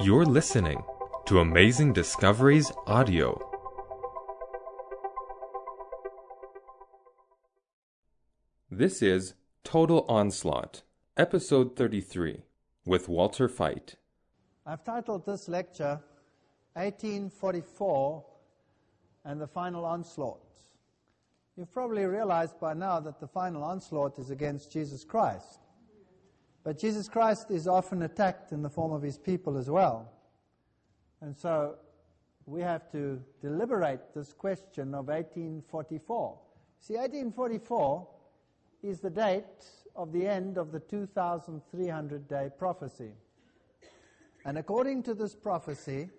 You're listening to Amazing Discoveries Audio. This is Total Onslaught, Episode 33, with Walter Veith. I've titled this lecture 1844 and the Final Onslaught. You've probably realized by now that the final onslaught is against Jesus Christ. But Jesus Christ is often attacked in the form of his people as well. And so we have to deliberate this question of 1844. See, 1844 is the date of the end of the 2,300 day prophecy. And according to this prophecy,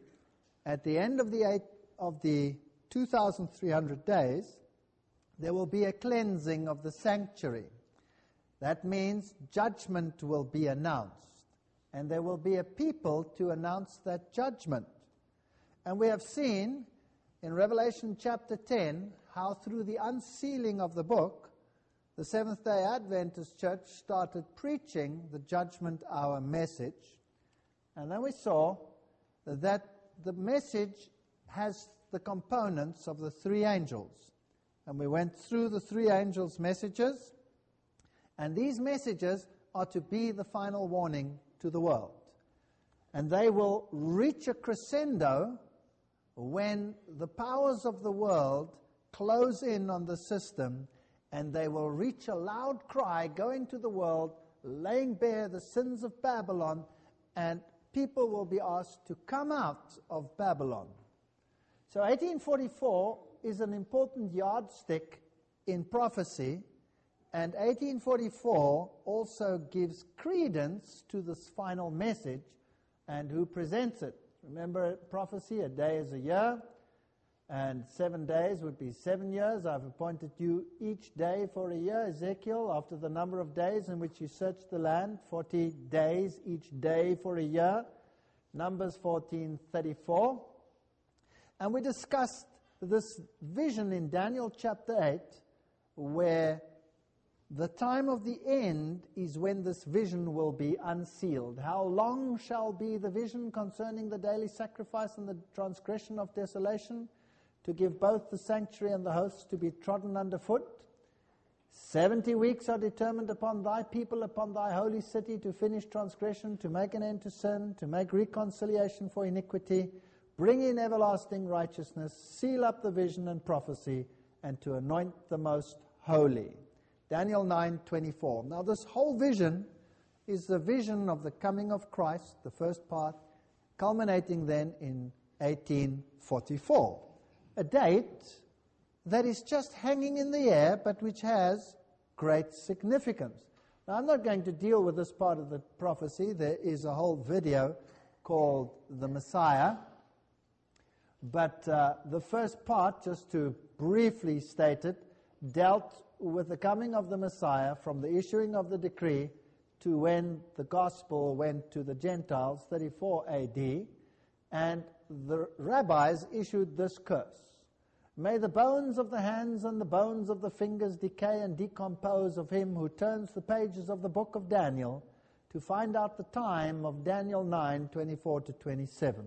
at the end of the, eight, of the 2,300 days, there will be a cleansing of the sanctuary. That means judgment will be announced, and there will be a people to announce that judgment. And we have seen in Revelation chapter 10 how through the unsealing of the book, the Seventh day Adventist Church started preaching the judgment hour message. And then we saw that the message has the components of the three angels. And we went through the three angels' messages. And these messages are to be the final warning to the world. And they will reach a crescendo when the powers of the world close in on the system and they will reach a loud cry going to the world, laying bare the sins of Babylon, and people will be asked to come out of Babylon. So 1844 is an important yardstick in prophecy, and 1844 also gives credence to this final message and who presents it. Remember prophecy, a day is a year, and seven days would be seven years. I've appointed you each day for a year, Ezekiel, after the number of days in which you search the land, 40 days each day for a year. Numbers 14:34. And we discussed this vision in Daniel chapter 8 where the time of the end is when this vision will be unsealed. How long shall be the vision concerning the daily sacrifice and the transgression of desolation, to give both the sanctuary and the hosts to be trodden underfoot? Seventy weeks are determined upon thy people, upon thy holy city, to finish transgression, to make an end to sin, to make reconciliation for iniquity, bring in everlasting righteousness, seal up the vision and prophecy, and to anoint the most holy. Daniel 9:24. Now this whole vision is the vision of the coming of Christ, the first part, culminating then in 1844. A date that is just hanging in the air but which has great significance. Now I'm not going to deal with this part of the prophecy. There is a whole video called The Messiah. But uh, the first part, just to briefly state it, dealt with the coming of the Messiah from the issuing of the decree to when the gospel went to the Gentiles, 34 AD, and the rabbis issued this curse. May the bones of the hands and the bones of the fingers decay and decompose of him who turns the pages of the book of Daniel to find out the time of Daniel 9, 24 to 27.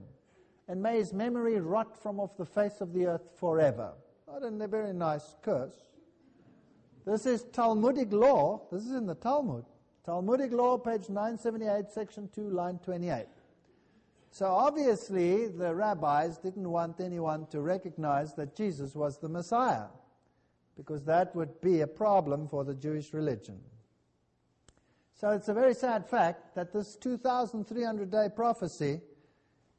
And may his memory rot from off the face of the earth forever. Not a very nice curse. This is Talmudic law. This is in the Talmud. Talmudic law, page 978, section 2, line 28. So obviously, the rabbis didn't want anyone to recognize that Jesus was the Messiah, because that would be a problem for the Jewish religion. So it's a very sad fact that this 2,300 day prophecy,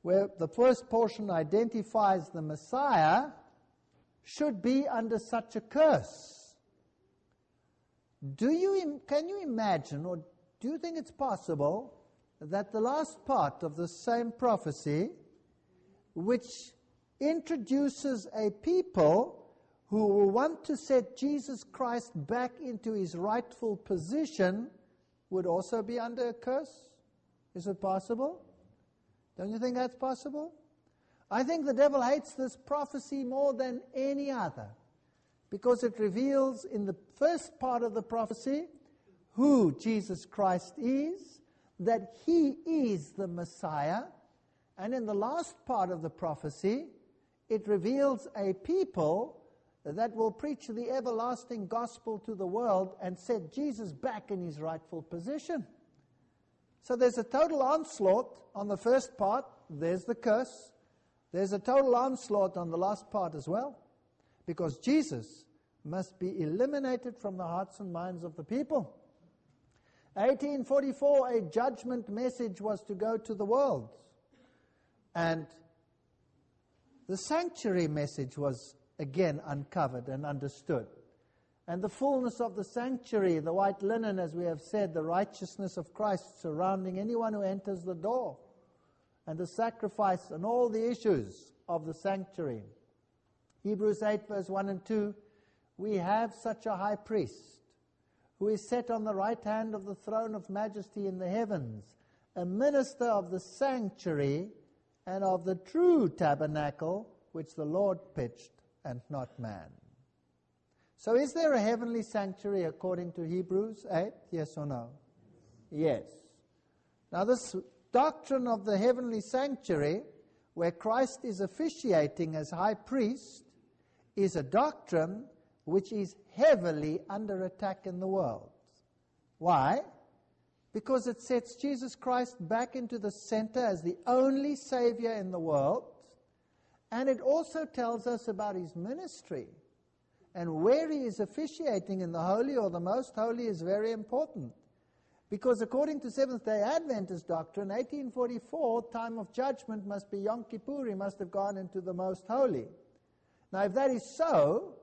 where the first portion identifies the Messiah, should be under such a curse. Do you, can you imagine, or do you think it's possible that the last part of the same prophecy, which introduces a people who will want to set Jesus Christ back into his rightful position, would also be under a curse? Is it possible? Don't you think that's possible? I think the devil hates this prophecy more than any other because it reveals in the first part of the prophecy who Jesus Christ is, that he is the Messiah, And in the last part of the prophecy, it reveals a people that will preach the everlasting gospel to the world and set Jesus back in his rightful position. So there's a total onslaught on the first part, there's the curse. There's a total onslaught on the last part as well, because Jesus must be eliminated from the hearts and minds of the people. 1844, a judgment message was to go to the world. And the sanctuary message was again uncovered and understood. And the fullness of the sanctuary, the white linen, as we have said, the righteousness of Christ surrounding anyone who enters the door, and the sacrifice and all the issues of the sanctuary. Hebrews 8, verse 1 and 2 We have such a high priest who is set on the right hand of the throne of majesty in the heavens, a minister of the sanctuary and of the true tabernacle which the Lord pitched and not man. So, is there a heavenly sanctuary according to Hebrews 8? Yes or no? Yes. Now, this doctrine of the heavenly sanctuary, where Christ is officiating as high priest, is a doctrine which is heavily under attack in the world. Why? Because it sets Jesus Christ back into the center as the only Savior in the world, and it also tells us about his ministry and where he is officiating in the holy or the most holy is very important. Because according to Seventh day Adventist doctrine, 1844, time of judgment must be Yom Kippur, he must have gone into the most holy. Now, if that is so,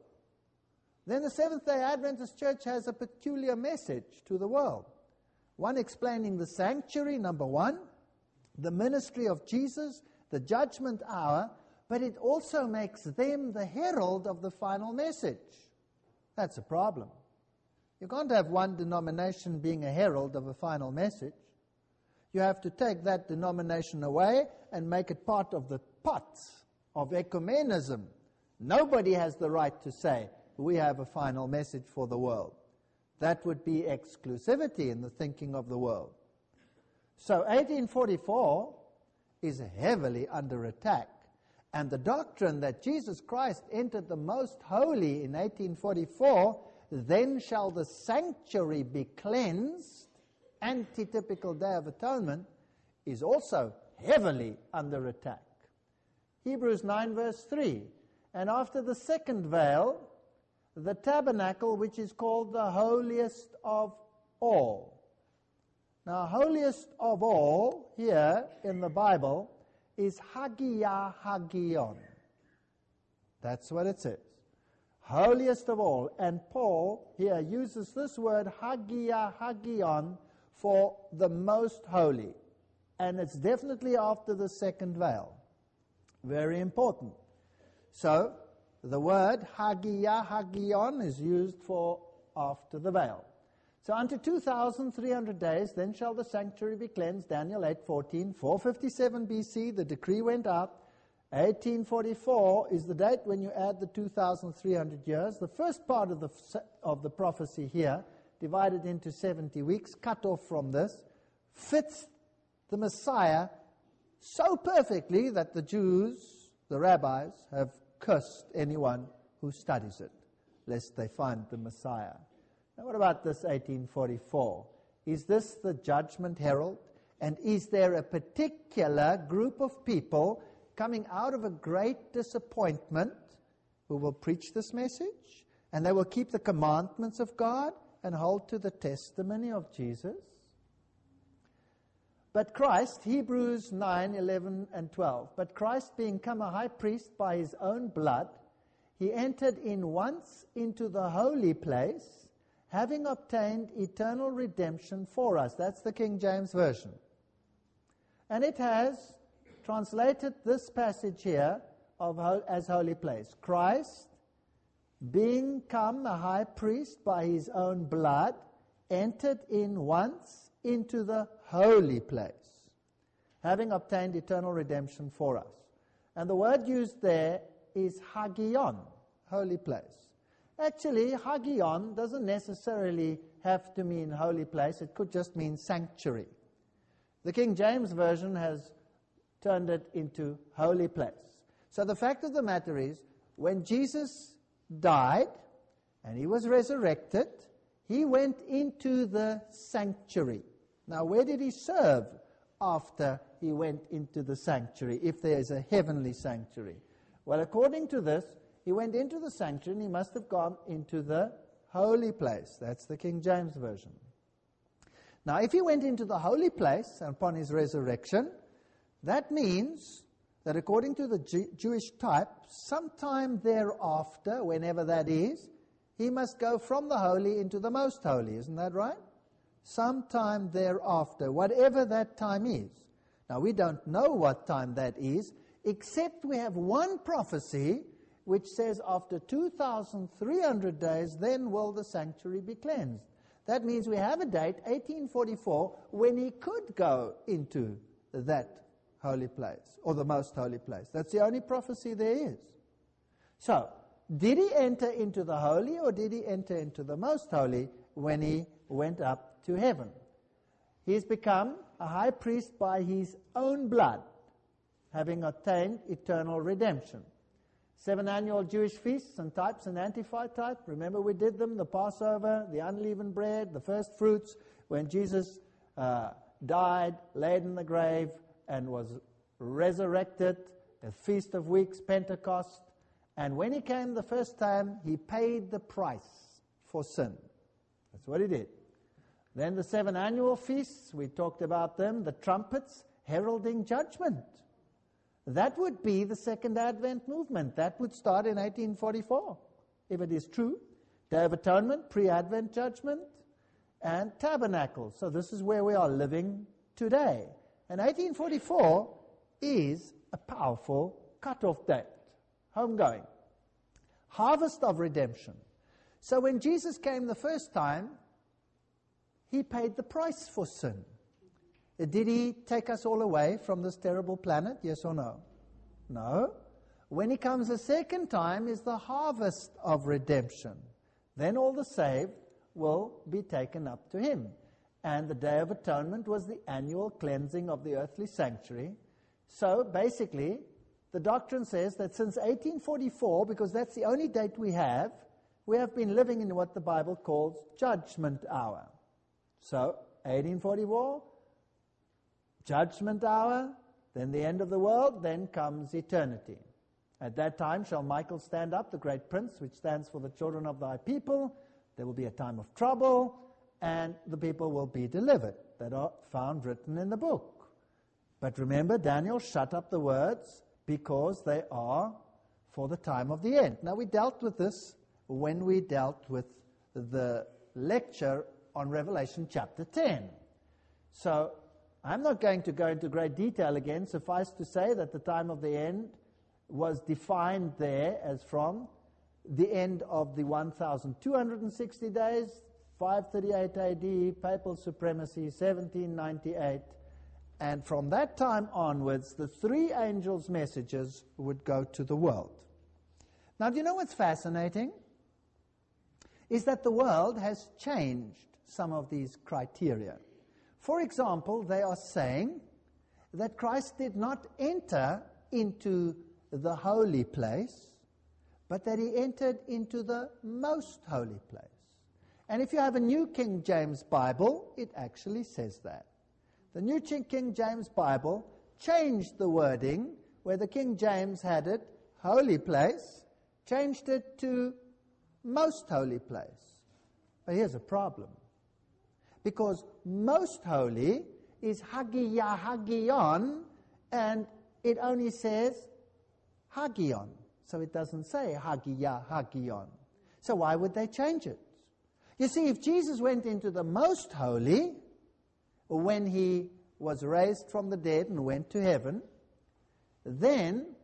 then the Seventh day Adventist Church has a peculiar message to the world. One explaining the sanctuary, number one, the ministry of Jesus, the judgment hour, but it also makes them the herald of the final message. That's a problem. You can't have one denomination being a herald of a final message. You have to take that denomination away and make it part of the pot of ecumenism. Nobody has the right to say, we have a final message for the world. That would be exclusivity in the thinking of the world. So 1844 is heavily under attack and the doctrine that Jesus Christ entered the most holy in 1844, then shall the sanctuary be cleansed, antitypical Day of Atonement, is also heavily under attack. Hebrews 9, verse 3. And after the second veil, the tabernacle, which is called the holiest of all. Now, holiest of all, here in the Bible, is Hagia Hagion. That's what it says. Holiest of all. And Paul here uses this word Hagia Hagion for the most holy. And it's definitely after the second veil. Very important. So, the word Hagia Hagion is used for after the veil. So unto 2,300 days, then shall the sanctuary be cleansed. Daniel 8:14. 457 BC, the decree went out. 1844 is the date when you add the 2,300 years. The first part of the, of the prophecy here, divided into 70 weeks, cut off from this, fits the Messiah so perfectly that the Jews, the rabbis, have cursed anyone who studies it, lest they find the Messiah. Now, what about this 1844? Is this the judgment herald? And is there a particular group of people coming out of a great disappointment who will preach this message? And they will keep the commandments of God and hold to the testimony of Jesus? But Christ, Hebrews 9, 11, and 12, but Christ being come a high priest by his own blood, he entered in once into the holy place having obtained eternal redemption for us. That's the King James Version. And it has translated this passage here of, as holy place. Christ, being come a high priest by his own blood, entered in once into the holy place, having obtained eternal redemption for us. And the word used there is hagion, holy place. Actually, hagion doesn't necessarily have to mean holy place, it could just mean sanctuary. The King James Version has turned it into holy place. So the fact of the matter is, when Jesus died and he was resurrected, he went into the sanctuary. Now, where did he serve after he went into the sanctuary, if there is a heavenly sanctuary? Well, according to this, he went into the sanctuary and he must have gone into the holy place. That's the King James Version. Now, if he went into the holy place upon his resurrection, that means that according to the Jew- Jewish type, sometime thereafter, whenever that is, he must go from the holy into the most holy. Isn't that right? Sometime thereafter, whatever that time is. Now, we don't know what time that is, except we have one prophecy which says after 2,300 days, then will the sanctuary be cleansed. That means we have a date, 1844, when he could go into that holy place, or the most holy place. That's the only prophecy there is. So, did he enter into the holy, or did he enter into the most holy when he went up to heaven? He has become a high priest by his own blood, having attained eternal redemption. Seven annual Jewish feasts and types and antitype. Remember, we did them the Passover, the unleavened bread, the first fruits, when Jesus uh, died, laid in the grave, and was resurrected, the Feast of Weeks, Pentecost. And when he came the first time, he paid the price for sin. That's what he did. Then the seven annual feasts, we talked about them, the trumpets heralding judgment. That would be the Second Advent movement. That would start in 1844, if it is true. Day of Atonement, pre Advent judgment, and tabernacle. So this is where we are living today. And 1844 is a powerful cutoff date. Homegoing. Harvest of redemption. So when Jesus came the first time, he paid the price for sin. Did he take us all away from this terrible planet? Yes or no? No. When he comes a second time is the harvest of redemption. Then all the saved will be taken up to him. And the Day of Atonement was the annual cleansing of the earthly sanctuary. So basically, the doctrine says that since 1844, because that's the only date we have, we have been living in what the Bible calls judgment hour. So, 1844, judgment hour, then the end of the world, then comes eternity. At that time shall Michael stand up, the great prince, which stands for the children of thy people. There will be a time of trouble, and the people will be delivered that are found written in the book. But remember, Daniel shut up the words because they are for the time of the end. Now, we dealt with this when we dealt with the lecture on Revelation chapter 10. So, I'm not going to go into great detail again. Suffice to say that the time of the end was defined there as from the end of the 1260 days, 538 AD, papal supremacy, 1798. And from that time onwards, the three angels' messages would go to the world. Now, do you know what's fascinating? Is that the world has changed some of these criteria. For example, they are saying that Christ did not enter into the holy place, but that he entered into the most holy place. And if you have a New King James Bible, it actually says that. The New King James Bible changed the wording where the King James had it, holy place, changed it to most holy place. But here's a problem. Because most holy is Hagia Hagion, and it only says Hagion. So it doesn't say Hagia Hagion. So why would they change it? You see, if Jesus went into the most holy when he was raised from the dead and went to heaven, then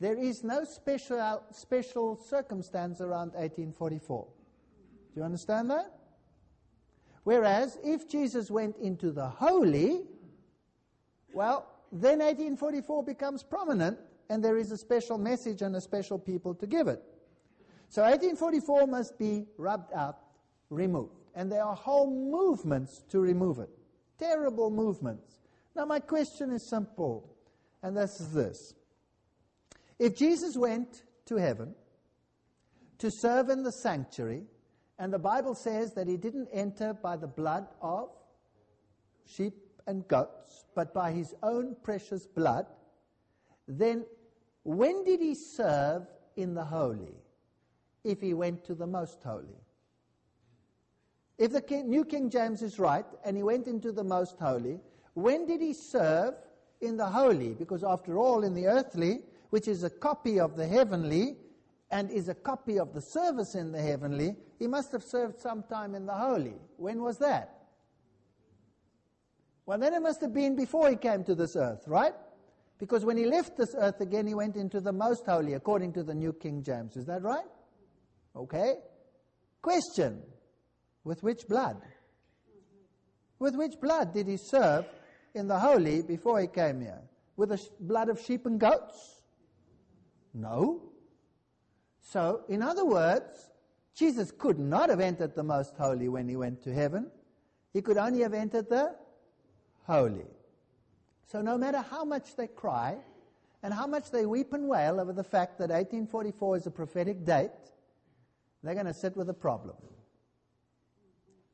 there is no special, special circumstance around 1844. Do you understand that? Whereas if Jesus went into the holy, well, then 1844 becomes prominent and there is a special message and a special people to give it. So 1844 must be rubbed out, removed. And there are whole movements to remove it. Terrible movements. Now, my question is simple. and this is this. If Jesus went to heaven to serve in the sanctuary, and the Bible says that he didn't enter by the blood of sheep and goats, but by his own precious blood, then when did he serve in the holy if he went to the most holy? If the King, New King James is right and he went into the most holy, when did he serve in the holy? Because after all, in the earthly, which is a copy of the heavenly and is a copy of the service in the heavenly, he must have served sometime in the holy. When was that? Well, then it must have been before he came to this earth, right? Because when he left this earth again, he went into the most holy, according to the New King James. Is that right? Okay. Question with which blood? With which blood did he serve in the holy before he came here? With the blood of sheep and goats? No. So, in other words, Jesus could not have entered the most holy when he went to heaven. He could only have entered the holy. So, no matter how much they cry and how much they weep and wail over the fact that 1844 is a prophetic date, they're going to sit with a problem.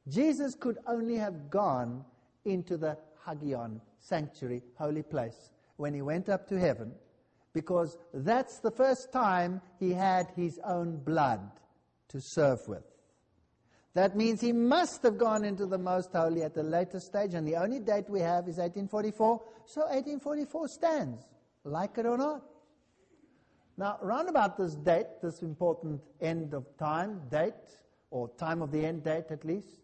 Jesus could only have gone into the Hagion sanctuary, holy place, when he went up to heaven, because that's the first time he had his own blood to serve with. That means he must have gone into the most holy at a later stage, and the only date we have is 1844, so 1844 stands, like it or not. Now, round about this date, this important end of time date, or time of the end date at least,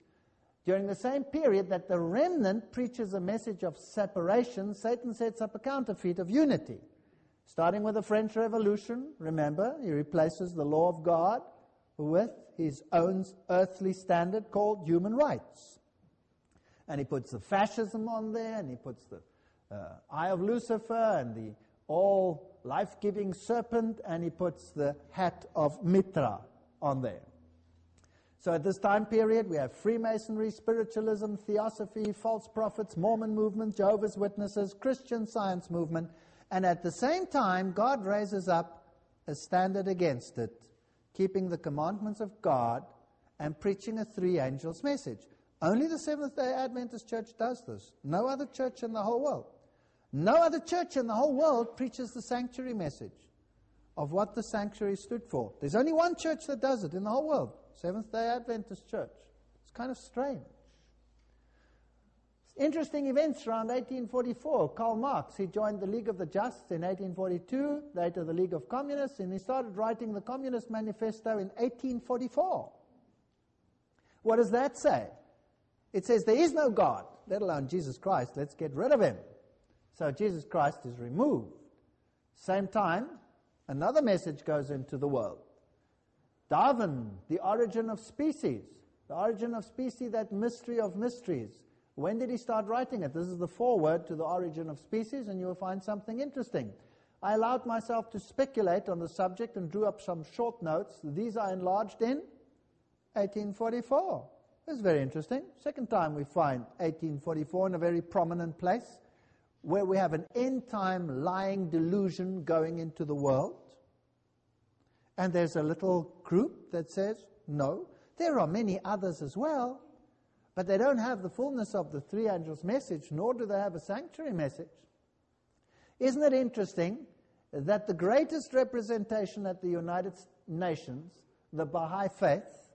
during the same period that the remnant preaches a message of separation, Satan sets up a counterfeit of unity. Starting with the French Revolution, remember, he replaces the law of God with his own earthly standard called human rights. And he puts the fascism on there, and he puts the uh, eye of Lucifer, and the all life giving serpent, and he puts the hat of Mitra on there. So at this time period, we have Freemasonry, spiritualism, theosophy, false prophets, Mormon movement, Jehovah's Witnesses, Christian science movement, and at the same time, God raises up a standard against it, keeping the commandments of God and preaching a three angels message. Only the Seventh day Adventist Church does this. No other church in the whole world. No other church in the whole world preaches the sanctuary message of what the sanctuary stood for. There's only one church that does it in the whole world. Seventh day Adventist Church. It's kind of strange. Interesting events around 1844. Karl Marx, he joined the League of the Just in 1842, later the League of Communists, and he started writing the Communist Manifesto in 1844. What does that say? It says there is no God, let alone Jesus Christ. Let's get rid of him. So Jesus Christ is removed. Same time, another message goes into the world. Darwin, the origin of species. The origin of species, that mystery of mysteries. When did he start writing it? This is the foreword to the origin of species, and you will find something interesting. I allowed myself to speculate on the subject and drew up some short notes. These are enlarged in 1844. It's very interesting. Second time we find 1844 in a very prominent place where we have an end time lying delusion going into the world. And there's a little group that says, no, there are many others as well, but they don't have the fullness of the three angels' message, nor do they have a sanctuary message. Isn't it interesting that the greatest representation at the United Nations, the Baha'i faith,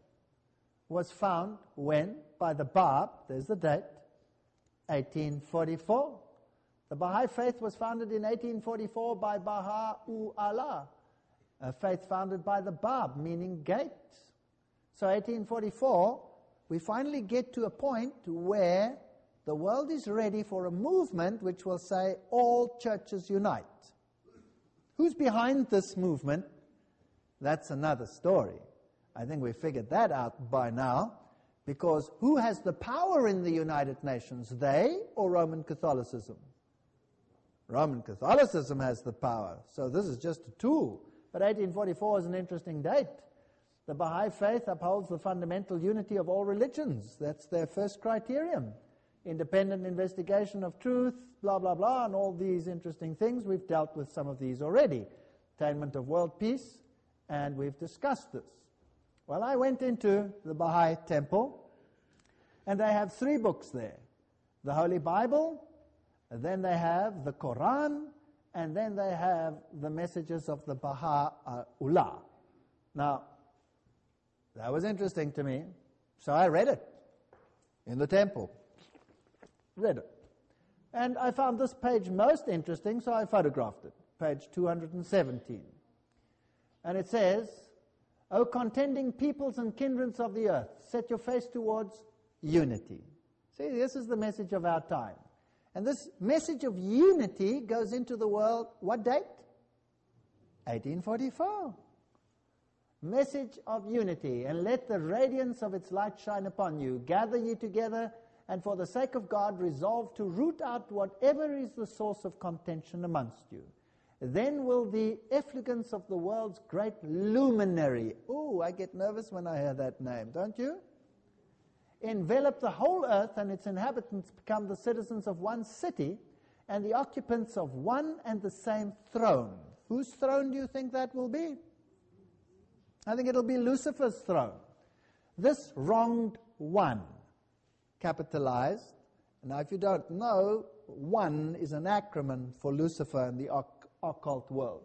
was found when, by the Bab, there's the date, 1844. The Baha'i faith was founded in 1844 by Baha'u'llah, a faith founded by the Bab, meaning gate. So 1844, we finally get to a point where the world is ready for a movement which will say all churches unite. Who's behind this movement? That's another story. I think we figured that out by now. Because who has the power in the United Nations, they or Roman Catholicism? Roman Catholicism has the power, so this is just a tool. But 1844 is an interesting date. The Baha'i faith upholds the fundamental unity of all religions. That's their first criterion. independent investigation of truth, blah, blah, blah, and all these interesting things. We've dealt with some of these already. Attainment of world peace, and we've discussed this. Well, I went into the Baha'i temple, and they have three books there the Holy Bible, then they have the Quran, and then they have the messages of the Baha'u'llah. Now, that was interesting to me, so I read it in the temple. Read it. And I found this page most interesting, so I photographed it. Page 217. And it says, O contending peoples and kindreds of the earth, set your face towards unity. See, this is the message of our time. And this message of unity goes into the world, what date? 1844. Message of unity, and let the radiance of its light shine upon you. Gather ye together, and for the sake of God, resolve to root out whatever is the source of contention amongst you. Then will the effulgence of the world's great luminary, oh, I get nervous when I hear that name, don't you? Envelop the whole earth, and its inhabitants become the citizens of one city and the occupants of one and the same throne. Whose throne do you think that will be? I think it'll be Lucifer's throne. This wronged one, capitalized. Now, if you don't know, one is an acronym for Lucifer in the occult world,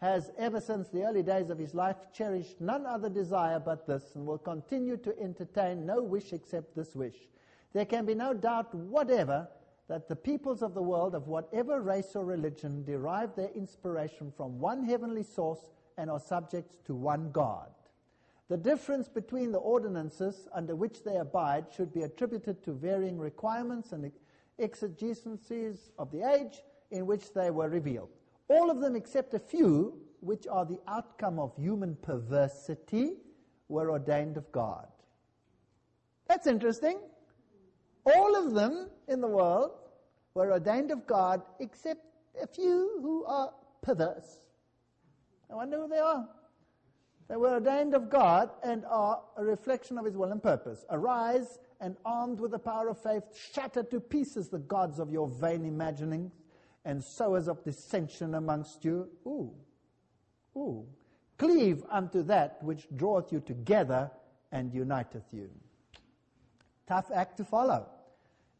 has ever since the early days of his life cherished none other desire but this, and will continue to entertain no wish except this wish. There can be no doubt whatever that the peoples of the world, of whatever race or religion, derive their inspiration from one heavenly source and are subject to one God. The difference between the ordinances under which they abide should be attributed to varying requirements and exigencies of the age in which they were revealed. All of them, except a few, which are the outcome of human perversity, were ordained of God. That's interesting. All of them in the world were ordained of God, except a few who are perverse. I wonder who they are. They were ordained of God and are a reflection of His will and purpose. Arise and armed with the power of faith, shatter to pieces the gods of your vain imaginings and sowers of dissension amongst you. Ooh, ooh. Cleave unto that which draweth you together and uniteth you. Tough act to follow.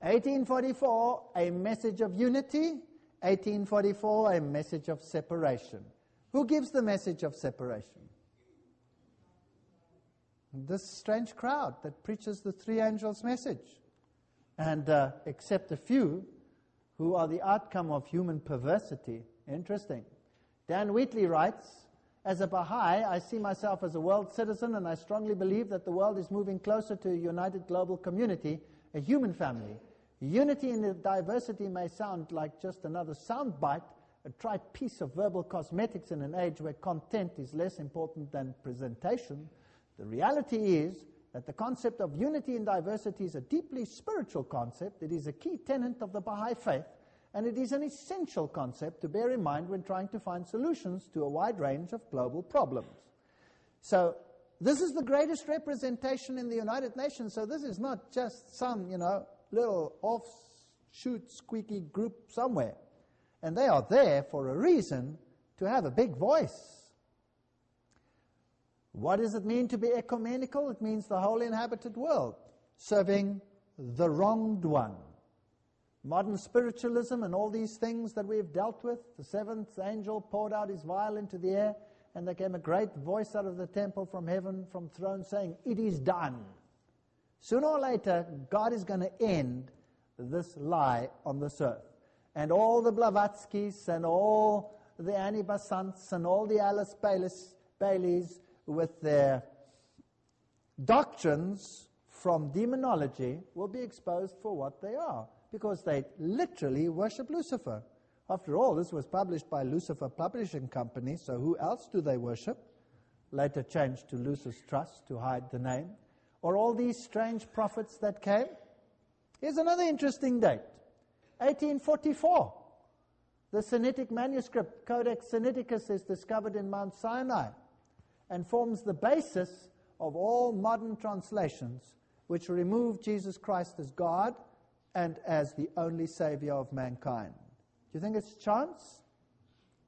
1844, a message of unity. 1844, a message of separation. Who gives the message of separation? This strange crowd that preaches the three angels' message. And uh, except a few who are the outcome of human perversity. Interesting. Dan Wheatley writes, as a Baha'i, I see myself as a world citizen, and I strongly believe that the world is moving closer to a united global community, a human family. Unity in the diversity may sound like just another soundbite, a trite piece of verbal cosmetics in an age where content is less important than presentation. The reality is that the concept of unity in diversity is a deeply spiritual concept. It is a key tenet of the Baha'i faith, and it is an essential concept to bear in mind when trying to find solutions to a wide range of global problems. So, this is the greatest representation in the United Nations, so this is not just some, you know, little offshoot squeaky group somewhere. And they are there for a reason to have a big voice. What does it mean to be ecumenical? It means the whole inhabited world, serving the wronged one. Modern spiritualism and all these things that we've dealt with, the seventh angel poured out his vial into the air, and there came a great voice out of the temple from heaven, from throne, saying, It is done. Sooner or later, God is going to end this lie on this earth. And all the Blavatskys and all the Annie Besants and all the Alice Baileys with their doctrines from demonology will be exposed for what they are because they literally worship Lucifer. After all, this was published by Lucifer Publishing Company, so who else do they worship? Later changed to Lucis Trust to hide the name. Or all these strange prophets that came. Here's another interesting date 1844. The Sinaitic manuscript, Codex Sinaiticus, is discovered in Mount Sinai and forms the basis of all modern translations which remove Jesus Christ as God and as the only Savior of mankind. Do you think it's chance?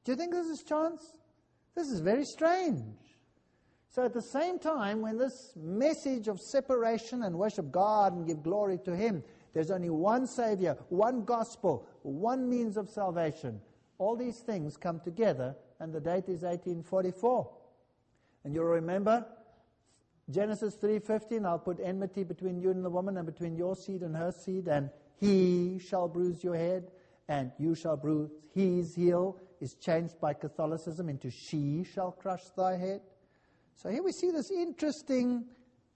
Do you think this is chance? This is very strange. So, at the same time, when this message of separation and worship God and give glory to Him, there's only one Savior, one gospel, one means of salvation. All these things come together, and the date is 1844. And you'll remember Genesis 3:15, I'll put enmity between you and the woman and between your seed and her seed and he shall bruise your head and you shall bruise his heel is changed by Catholicism into she shall crush thy head. So here we see this interesting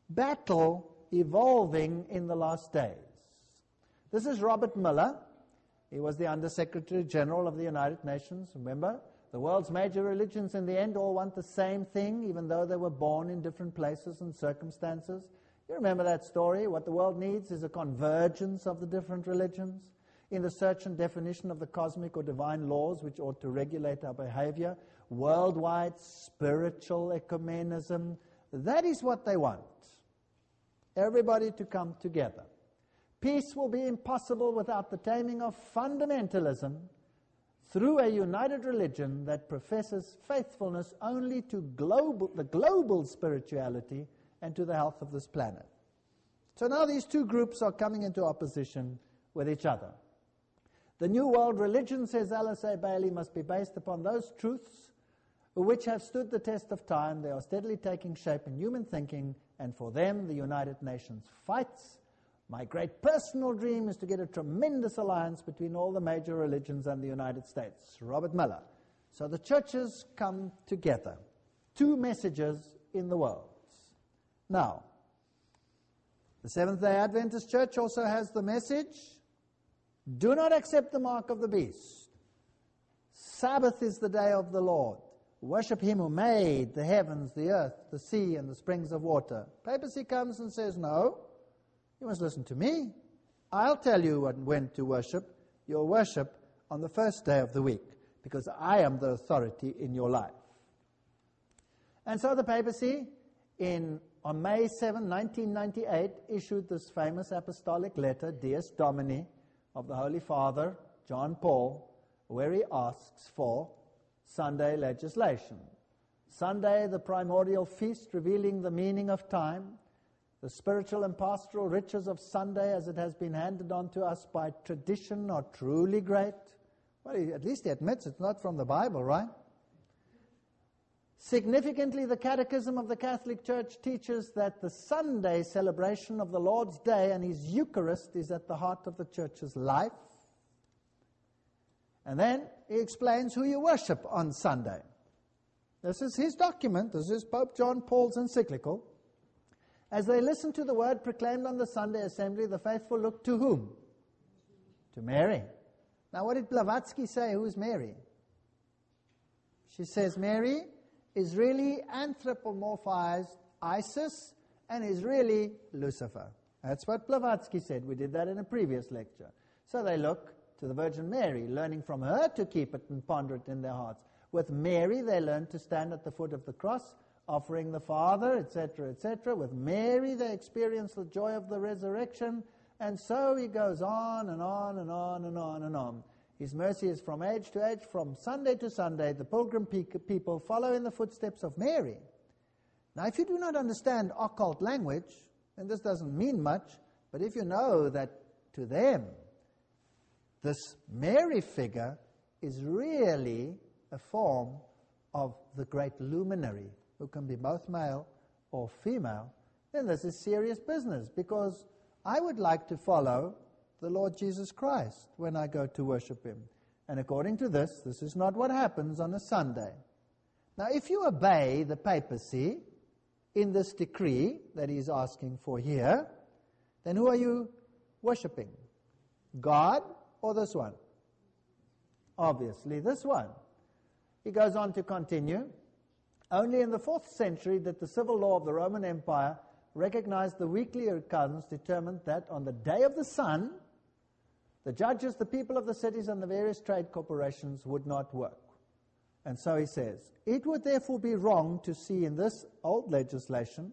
battle evolving in the last days. This is Robert Muller. He was the Undersecretary General of the United Nations, remember? The world's major religions, in the end, all want the same thing, even though they were born in different places and circumstances. You remember that story? What the world needs is a convergence of the different religions in the search and definition of the cosmic or divine laws which ought to regulate our behavior, worldwide spiritual ecumenism. That is what they want. Everybody to come together. Peace will be impossible without the taming of fundamentalism through a united religion that professes faithfulness only to global, the global spirituality and to the health of this planet. So now these two groups are coming into opposition with each other. The New World religion, says Alice A. Bailey, must be based upon those truths which have stood the test of time. They are steadily taking shape in human thinking, and for them, the United Nations fights my great personal dream is to get a tremendous alliance between all the major religions and the United States. Robert Muller. So the churches come together. Two messages in the world. Now, the Seventh day Adventist Church also has the message do not accept the mark of the beast. Sabbath is the day of the Lord. Worship him who made the heavens, the earth, the sea, and the springs of water. Papacy comes and says, No, you must listen to me. I'll tell you when to worship. You'll worship on the first day of the week because I am the authority in your life. And so the papacy, in, on May 7, 1998, issued this famous apostolic letter, Dies Domini, of the Holy Father, John Paul, where he asks for Sunday legislation. Sunday, the primordial feast revealing the meaning of time, the spiritual and pastoral riches of Sunday, as it has been handed on to us by tradition, are truly great. Well, at least he admits it's not from the Bible, right? Significantly, the Catechism of the Catholic Church teaches that the Sunday celebration of the Lord's Day and His Eucharist is at the heart of the Church's life. And then he explains who you worship on Sunday. This is his document. This is Pope John Paul's encyclical. As they listened to the word proclaimed on the Sunday assembly, the faithful looked to whom? To Mary. Now, what did Blavatsky say? Who's Mary? She says Mary is really anthropomorphized Isis and is really Lucifer. That's what Blavatsky said. We did that in a previous lecture. So they look to the Virgin Mary, learning from her to keep it and ponder it in their hearts. With Mary, they learn to stand at the foot of the cross offering the Father, etc., etc. With Mary, they experience the joy of the resurrection. And so he goes on and on and on and on and on. His mercy is from age to age, from Sunday to Sunday. The pilgrim people follow in the footsteps of Mary. Now, if you do not understand occult language, then this doesn't mean much, but if you know that to them, this Mary figure is really a form of the great luminary who can be both male or female, then this is serious business because I would like to follow the Lord Jesus Christ when I go to worship Him. And according to this, this is not what happens on a Sunday. Now, if you obey the papacy in this decree that he's asking for here, then who are you worshiping? God or this one? Obviously, this one. He goes on to continue. Only in the fourth century did the civil law of the Roman Empire recognize the weekly accounts determined that on the day of the sun, the judges, the people of the cities, and the various trade corporations would not work. And so he says, It would therefore be wrong to see in this old legislation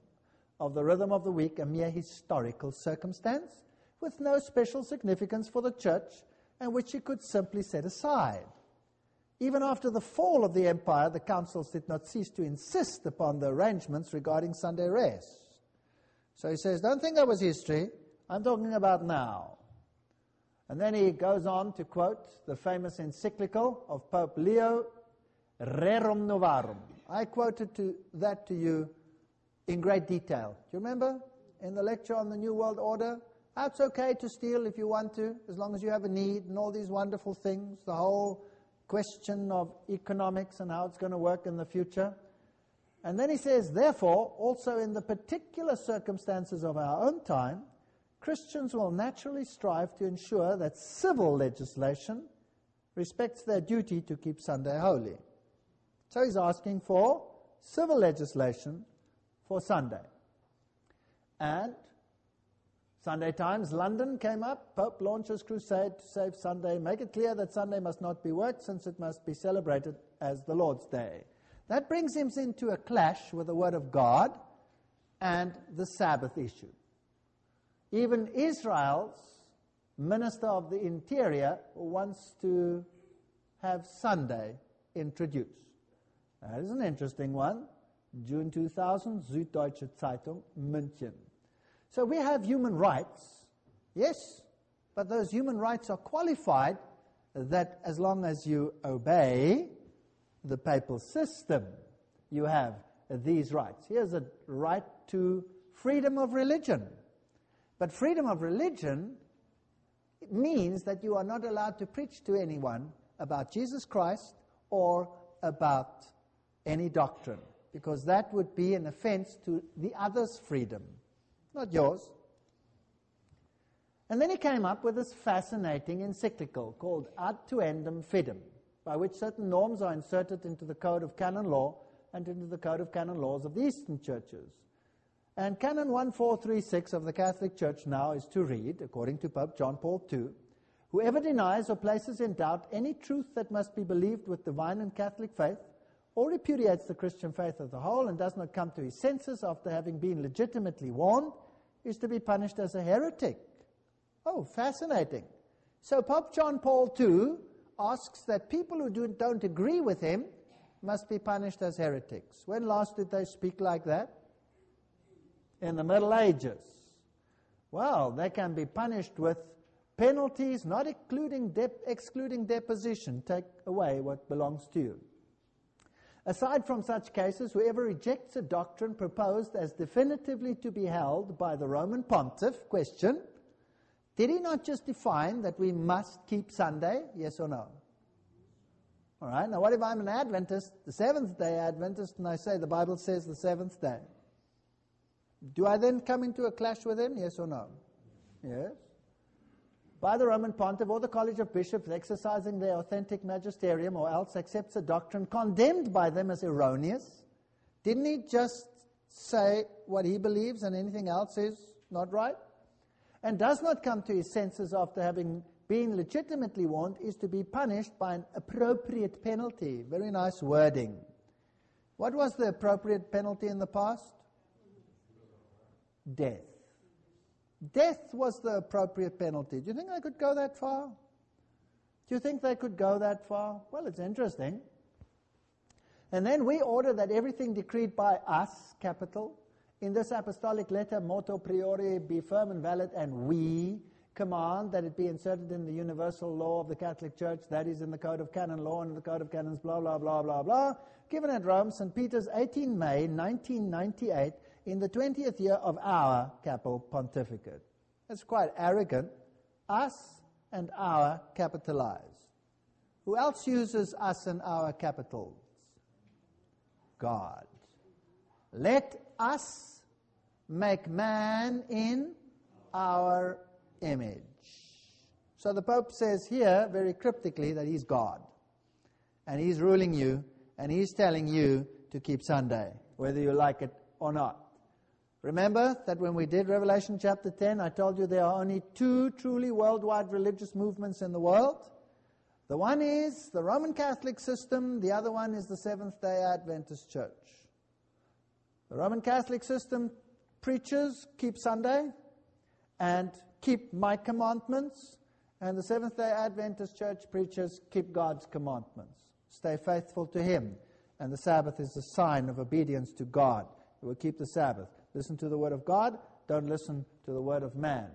of the rhythm of the week a mere historical circumstance, with no special significance for the church and which he could simply set aside. Even after the fall of the empire, the councils did not cease to insist upon the arrangements regarding Sunday rest. So he says, Don't think that was history. I'm talking about now. And then he goes on to quote the famous encyclical of Pope Leo, Rerum Novarum. I quoted to that to you in great detail. Do you remember in the lecture on the New World Order? It's okay to steal if you want to, as long as you have a need, and all these wonderful things, the whole question of economics and how it's going to work in the future. And then he says, therefore, also in the particular circumstances of our own time, Christians will naturally strive to ensure that civil legislation respects their duty to keep Sunday holy. So he's asking for civil legislation for Sunday. And Sunday Times, London came up. Pope launches crusade to save Sunday. Make it clear that Sunday must not be worked since it must be celebrated as the Lord's Day. That brings him into a clash with the Word of God and the Sabbath issue. Even Israel's Minister of the Interior wants to have Sunday introduced. That is an interesting one. June 2000, Süddeutsche Zeitung, München. So we have human rights, yes, but those human rights are qualified that as long as you obey the papal system, you have these rights. Here's a right to freedom of religion. But freedom of religion means that you are not allowed to preach to anyone about Jesus Christ or about any doctrine, because that would be an offense to the other's freedom not yours. And then he came up with this fascinating encyclical called Ad Tuendam Fidem, by which certain norms are inserted into the Code of Canon Law and into the Code of Canon Laws of the Eastern churches. And Canon 1436 of the Catholic Church now is to read, according to Pope John Paul II, whoever denies or places in doubt any truth that must be believed with divine and Catholic faith or repudiates the Christian faith as a whole and does not come to his senses after having been legitimately warned is to be punished as a heretic. Oh, fascinating. So Pope John Paul II asks that people who do, don't agree with him must be punished as heretics. When last did they speak like that? In the Middle Ages. Well, they can be punished with penalties, not excluding, de- excluding deposition. Take away what belongs to you. Aside from such cases, whoever rejects a doctrine proposed as definitively to be held by the Roman pontiff, question, did he not just define that we must keep Sunday? Yes or no? All right, now what if I'm an Adventist, the seventh day Adventist, and I say the Bible says the seventh day? Do I then come into a clash with him? Yes or no? Yes by the Roman pontiff or the College of Bishops exercising their authentic magisterium or else accepts a doctrine condemned by them as erroneous, didn't he just say what he believes and anything else is not right? And does not come to his senses after having been legitimately warned is to be punished by an appropriate penalty. Very nice wording. What was the appropriate penalty in the past? Death. Death was the appropriate penalty. Do you think they could go that far? Do you think they could go that far? Well, it's interesting. And then we order that everything decreed by us, capital, in this apostolic letter, motu proprio, be firm and valid, and we command that it be inserted in the universal law of the Catholic Church, that is in the Code of Canon Law and the Code of Canons, blah, blah, blah, blah, blah, given at Rome, St. Peter's, 18 May, 1998, in the 20th year of our papal pontificate. That's quite arrogant. Us and our capitalized. Who else uses us and our capitals? God. Let us make man in our image. So the Pope says here very cryptically that he's God. And he's ruling you, and he's telling you to keep Sunday, whether you like it or not. Remember that when we did Revelation chapter 10, I told you there are only two truly worldwide religious movements in the world. The one is the Roman Catholic system, the other one is the Seventh day Adventist Church. The Roman Catholic system preaches keep Sunday and keep my commandments, and the Seventh day Adventist church preaches keep God's commandments. Stay faithful to Him. And the Sabbath is a sign of obedience to God. We will keep the Sabbath. Listen to the word of God, don't listen to the word of man.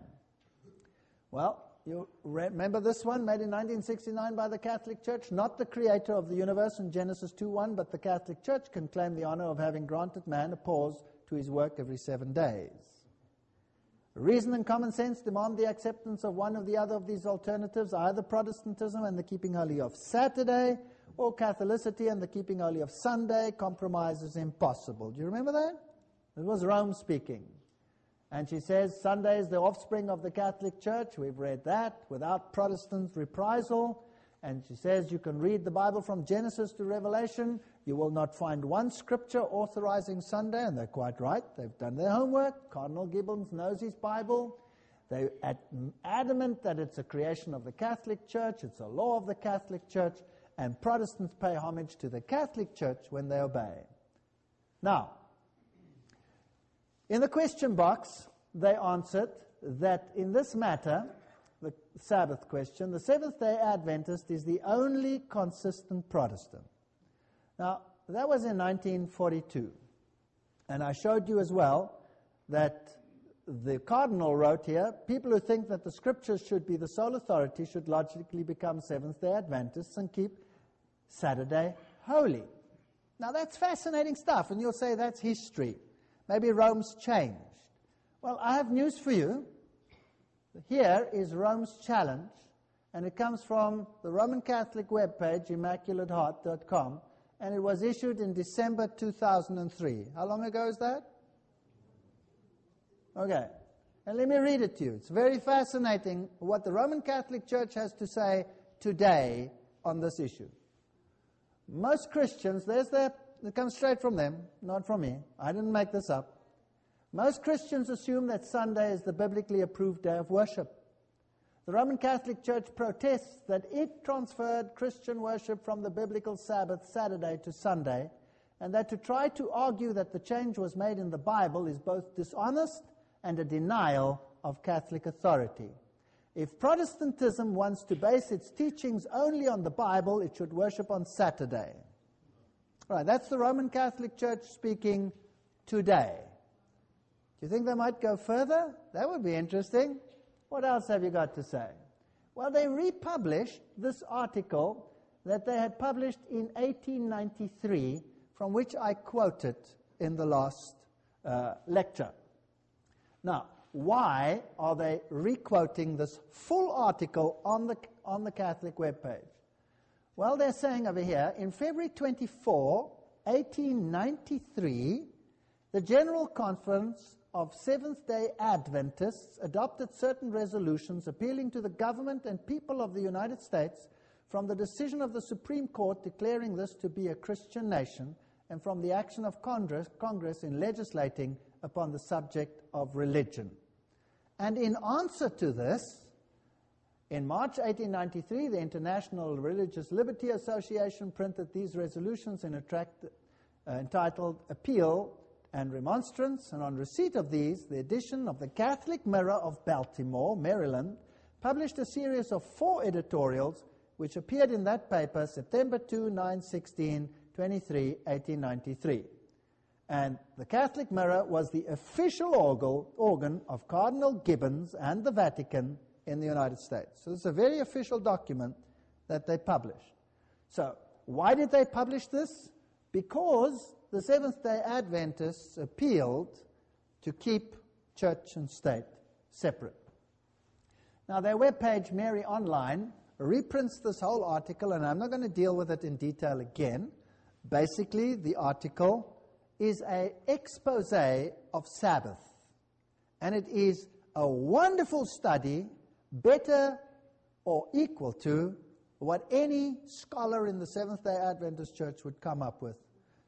Well, you remember this one made in 1969 by the Catholic Church? Not the creator of the universe in Genesis 2:1, but the Catholic Church can claim the honor of having granted man a pause to his work every seven days. Reason and common sense demand the acceptance of one or the other of these alternatives, either Protestantism and the keeping holy of Saturday, or Catholicity and the keeping holy of Sunday. Compromise is impossible. Do you remember that? It was Rome speaking. And she says Sunday is the offspring of the Catholic Church. We've read that without Protestant reprisal. And she says you can read the Bible from Genesis to Revelation. You will not find one scripture authorizing Sunday, and they're quite right. They've done their homework. Cardinal Gibbons knows his Bible. They're adamant that it's a creation of the Catholic Church, it's a law of the Catholic Church, and Protestants pay homage to the Catholic Church when they obey. Now, in the question box, they answered that in this matter, the Sabbath question, the Seventh day Adventist is the only consistent Protestant. Now, that was in 1942. And I showed you as well that the cardinal wrote here people who think that the scriptures should be the sole authority should logically become Seventh day Adventists and keep Saturday holy. Now, that's fascinating stuff, and you'll say that's history. Maybe Rome's changed. Well, I have news for you. Here is Rome's challenge, and it comes from the Roman Catholic webpage, ImmaculateHeart.com, and it was issued in December 2003. How long ago is that? Okay. And let me read it to you. It's very fascinating what the Roman Catholic Church has to say today on this issue. Most Christians, there's that, it comes straight from them, not from me. I didn't make this up. Most Christians assume that Sunday is the biblically approved day of worship. The Roman Catholic Church protests that it transferred Christian worship from the biblical Sabbath, Saturday, to Sunday, and that to try to argue that the change was made in the Bible is both dishonest and a denial of Catholic authority. If Protestantism wants to base its teachings only on the Bible, it should worship on Saturday. Right, that's the Roman Catholic Church speaking today. Do you think they might go further? That would be interesting. What else have you got to say? Well, they republished this article that they had published in 1893, from which I quoted in the last uh, lecture. Now, why are they requoting this full article on the, on the Catholic webpage? Well, they're saying over here, in February 24, 1893, the General Conference of Seventh day Adventists adopted certain resolutions appealing to the government and people of the United States from the decision of the Supreme Court declaring this to be a Christian nation and from the action of Congress, Congress in legislating upon the subject of religion. And in answer to this, in March 1893, the International Religious Liberty Association printed these resolutions in a tract uh, entitled Appeal and Remonstrance, and on receipt of these, the edition of the Catholic Mirror of Baltimore, Maryland, published a series of four editorials which appeared in that paper September 2, 9, 16, 23, 1893. And the Catholic Mirror was the official organ of Cardinal Gibbons and the Vatican in the United States. So it's a very official document that they published. So, why did they publish this? Because the Seventh day Adventists appealed to keep church and state separate. Now, their webpage, Mary Online, reprints this whole article, and I'm not going to deal with it in detail again. Basically, the article is an expose of Sabbath, and it is a wonderful study, better or equal to what any scholar in the Seventh day Adventist Church would come up with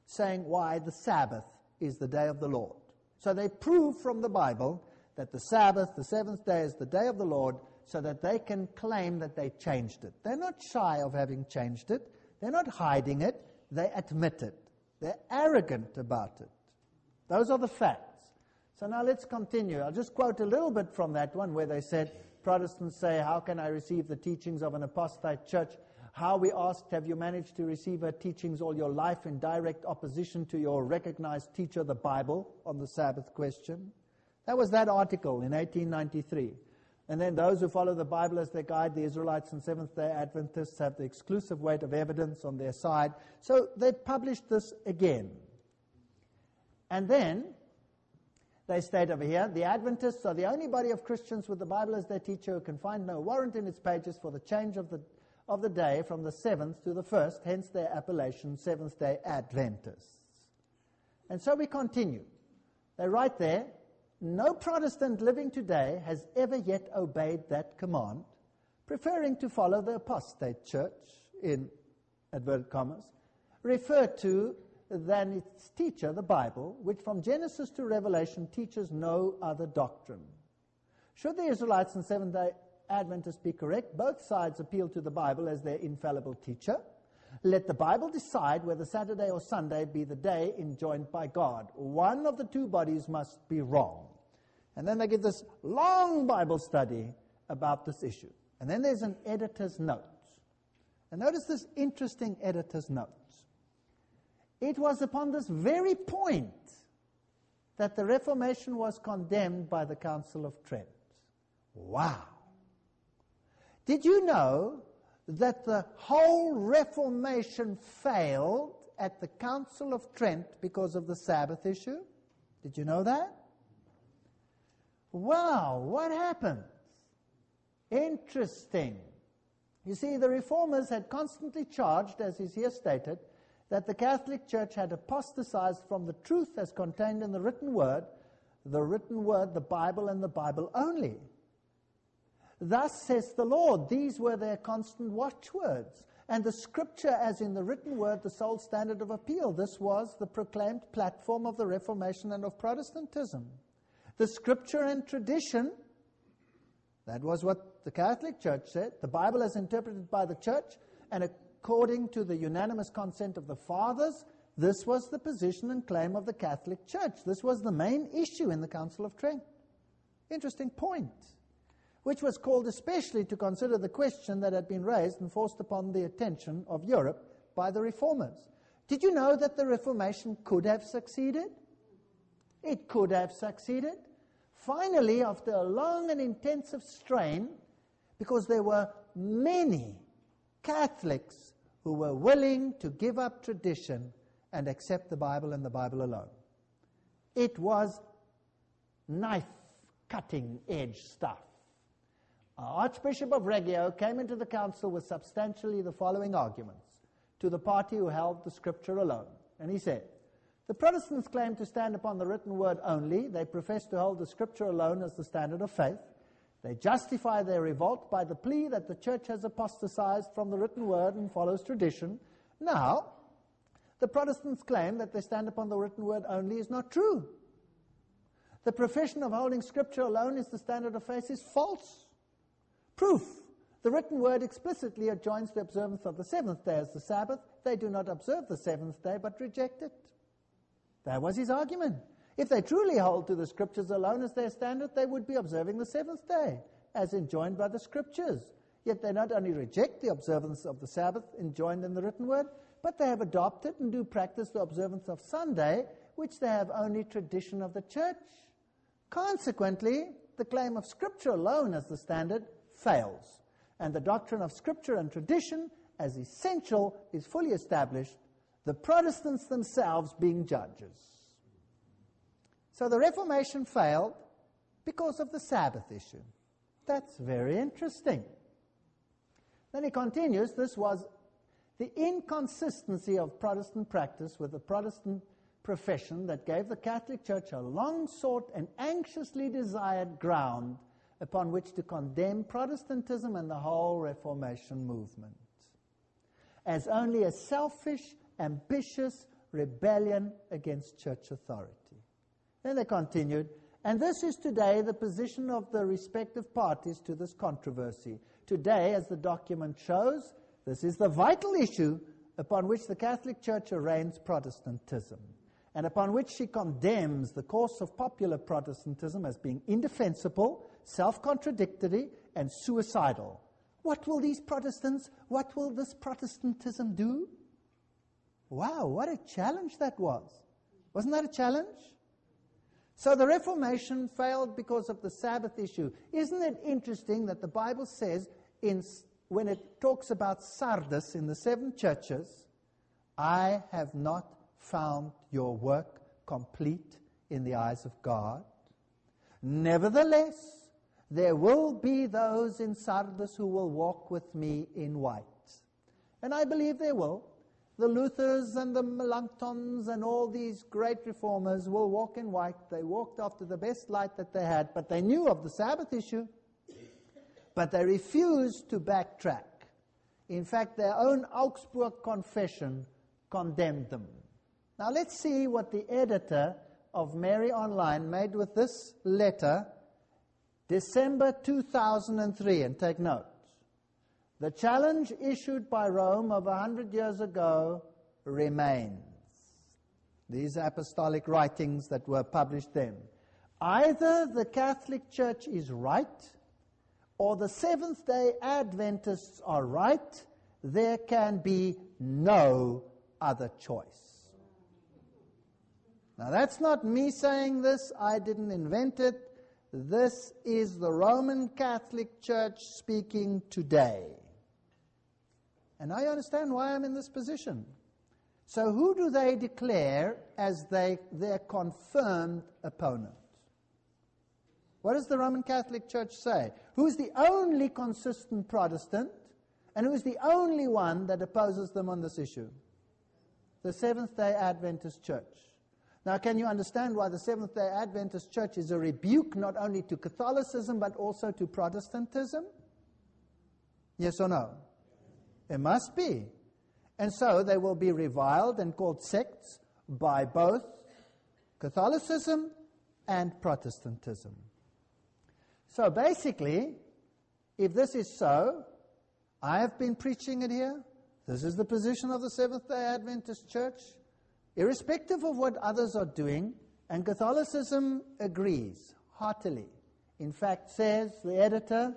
saying why the Sabbath is the day of the Lord. So they prove from the Bible that the Sabbath, the seventh day, is the day of the Lord so that they can claim that they changed it. They're not shy of having changed it, they're not hiding it, they admit it. They're arrogant about it. Those are the facts. So now let's continue. I'll just quote a little bit from that one where they said, Protestants say, How can I receive the teachings of an apostate church? How we asked, Have you managed to receive her teachings all your life in direct opposition to your recognized teacher, the Bible, on the Sabbath question? That was that article in 1893. And then those who follow the Bible as their guide, the Israelites and Seventh day Adventists, have the exclusive weight of evidence on their side. So they published this again. And then they state over here the Adventists are the only body of Christians with the Bible as their teacher who can find no warrant in its pages for the change of the, of the day from the seventh to the first, hence their appellation, Seventh day Adventists. And so we continue. They write there no Protestant living today has ever yet obeyed that command, preferring to follow the apostate church, in adverted commas, referred to than its teacher, the Bible, which from Genesis to Revelation teaches no other doctrine. Should the Israelites and Seventh day Adventists be correct, both sides appeal to the Bible as their infallible teacher. Let the Bible decide whether Saturday or Sunday be the day enjoined by God. One of the two bodies must be wrong. And then they give this long Bible study about this issue. And then there's an editor's note. And notice this interesting editor's note. It was upon this very point that the Reformation was condemned by the Council of Trent. Wow. Did you know that the whole Reformation failed at the Council of Trent because of the Sabbath issue? Did you know that? Wow, what happened? Interesting. You see, the reformers had constantly charged, as is here stated, that the Catholic Church had apostatized from the truth as contained in the written word, the written word, the Bible, and the Bible only. Thus says the Lord, these were their constant watchwords. And the scripture, as in the written word, the sole standard of appeal. This was the proclaimed platform of the Reformation and of Protestantism. The scripture and tradition, that was what the Catholic Church said. The Bible as interpreted by the church, and according to the unanimous consent of the fathers, this was the position and claim of the Catholic Church. This was the main issue in the Council of Trent. Interesting point, which was called especially to consider the question that had been raised and forced upon the attention of Europe by the reformers. Did you know that the Reformation could have succeeded? It could have succeeded. Finally, after a long and intensive strain, because there were many Catholics who were willing to give up tradition and accept the Bible and the Bible alone. It was knife cutting edge stuff. Archbishop of Reggio came into the council with substantially the following arguments to the party who held the scripture alone. And he said, The Protestants claim to stand upon the written word only. They profess to hold the scripture alone as the standard of faith. They justify their revolt by the plea that the church has apostatized from the written word and follows tradition. Now, the Protestants claim that they stand upon the written word only is not true. The profession of holding Scripture alone is the standard of faith is false. Proof. The written word explicitly adjoins the observance of the seventh day as the Sabbath. They do not observe the seventh day, but reject it. That was his argument. If they truly hold to the scriptures alone as their standard, they would be observing the seventh day, as enjoined by the scriptures. Yet they not only reject the observance of the Sabbath enjoined in the written word, but they have adopted and do practice the observance of Sunday, which they have only tradition of the church. Consequently, the claim of Scripture alone as the standard fails, and the doctrine of Scripture and tradition as essential is fully established, the Protestants themselves being judges. So the Reformation failed because of the Sabbath issue. That's very interesting. Then he continues this was the inconsistency of Protestant practice with the Protestant profession that gave the Catholic Church a long sought and anxiously desired ground upon which to condemn Protestantism and the whole Reformation movement as only a selfish, ambitious rebellion against church authority. Then they continued, and this is today the position of the respective parties to this controversy. Today, as the document shows, this is the vital issue upon which the Catholic Church arraigns Protestantism. and upon which she condemns the course of popular Protestantism as being indefensible, self contradictory, and suicidal. What will these Protestants, what will this Protestantism do? Wow, what a challenge that was. Wasn't that a challenge? So the Reformation failed because of the Sabbath issue. Isn't it interesting that the Bible says, in, when it talks about Sardis in the seven churches, I have not found your work complete in the eyes of God. Nevertheless, there will be those in Sardis who will walk with me in white. And I believe they will. The Luthers and the Melanchthons and all these great reformers will walk in white. They walked after the best light that they had, but they knew of the Sabbath issue. But they refused to backtrack. In fact, their own Augsburg Confession condemned them. Now let's see what the editor of Mary Online made with this letter, December 2003, and take note. The challenge issued by Rome over 100 years ago remains. These apostolic writings that were published then. Either the Catholic Church is right, or the Seventh day Adventists are right, there can be no other choice. Now, that's not me saying this, I didn't invent it. This is the Roman Catholic Church speaking today. And you understand why I'm in this position. So, who do they declare as they, their confirmed opponent? What does the Roman Catholic Church say? Who is the only consistent Protestant and who is the only one that opposes them on this issue? the Seventh day Adventist Church. Now, can you understand why the Seventh day Adventist Church is a rebuke not only to Catholicism but also to Protestantism? Yes or no? It must be. And so they will be reviled and called sects by both Catholicism and Protestantism. So basically, if this is so, I have been preaching it here. This is the position of the Seventh day Adventist Church, irrespective of what others are doing, and Catholicism agrees heartily. In fact, says the editor,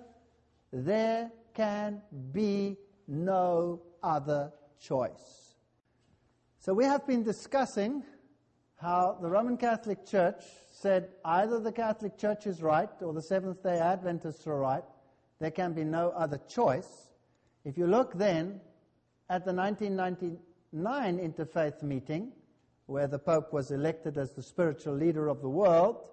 there can be no other choice. So we have been discussing how the Roman Catholic Church said either the Catholic Church is right or the Seventh day Adventists are right. There can be no other choice. If you look then at the 1999 interfaith meeting, where the Pope was elected as the spiritual leader of the world,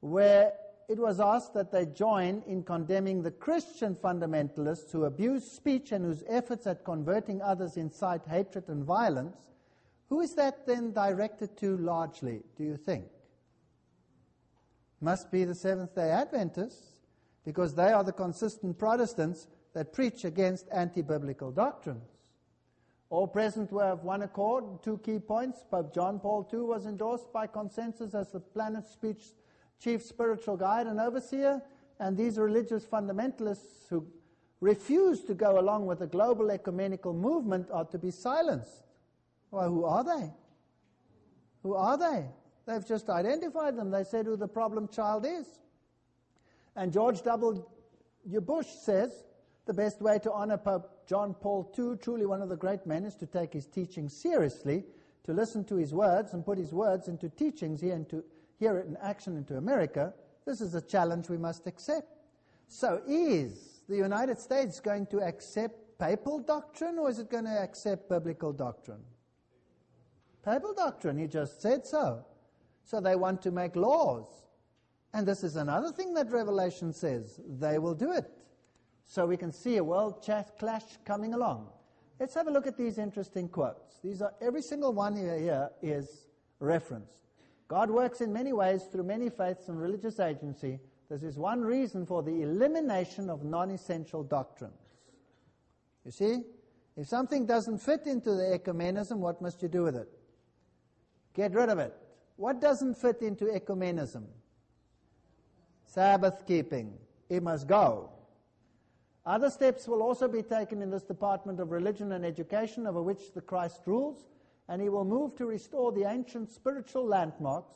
where it was asked that they join in condemning the Christian fundamentalists who abuse speech and whose efforts at converting others incite hatred and violence, who is that then directed to largely, do you think? Must be the Seventh day Adventists, because they are the consistent Protestants that preach against anti biblical doctrines. All present were of one accord. Two key points. Pope John Paul II was endorsed by consensus as the planet's speech, chief spiritual guide and overseer. And these religious fundamentalists who refuse to go along with the global ecumenical movement are to be silenced. Well, who are they? Who are they? They've just identified them. They said who the problem child is. And George W. Bush says the best way to honor Pope John Paul II, truly one of the great men, is to take his teaching seriously, to listen to his words and put his words into teachings here and to hear it in action into America. This is a challenge we must accept. So, is the United States going to accept papal doctrine or is it going to accept biblical doctrine? Papal doctrine, he just said so. So, they want to make laws. And this is another thing that Revelation says they will do it. So we can see a world clash coming along. Let's have a look at these interesting quotes. These are every single one here is referenced. God works in many ways through many faiths and religious agency. This is one reason for the elimination of non-essential doctrines. You see, if something doesn't fit into the ecumenism, what must you do with it? Get rid of it. What doesn't fit into ecumenism? Sabbath keeping. It must go. Other steps will also be taken in this Department of Religion and Education, over which the Christ rules, and he will move to restore the ancient spiritual landmarks,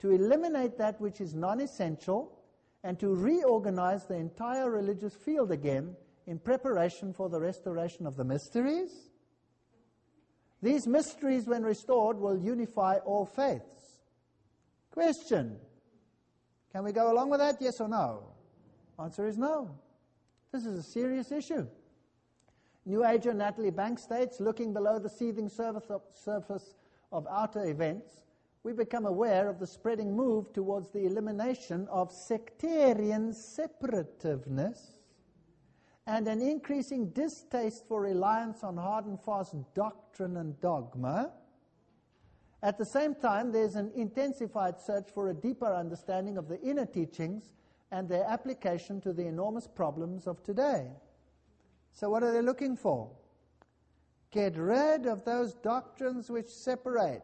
to eliminate that which is non essential, and to reorganize the entire religious field again in preparation for the restoration of the mysteries. These mysteries, when restored, will unify all faiths. Question Can we go along with that? Yes or no? Answer is no. This is a serious issue. New Ager Natalie Banks states, looking below the seething surface of outer events, we become aware of the spreading move towards the elimination of sectarian separativeness and an increasing distaste for reliance on hard and fast doctrine and dogma. At the same time, there's an intensified search for a deeper understanding of the inner teachings and their application to the enormous problems of today. So, what are they looking for? Get rid of those doctrines which separate.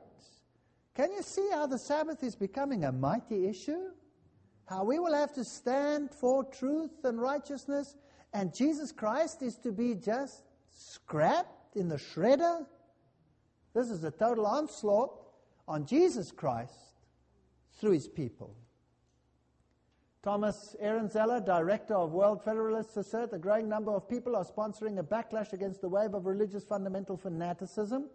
Can you see how the Sabbath is becoming a mighty issue? How we will have to stand for truth and righteousness, and Jesus Christ is to be just scrapped in the shredder? This is a total onslaught on Jesus Christ through his people. Thomas Ehrenzeller, director of World Federalists, asserts a growing number of people are sponsoring a backlash against the wave of religious fundamental fanaticism.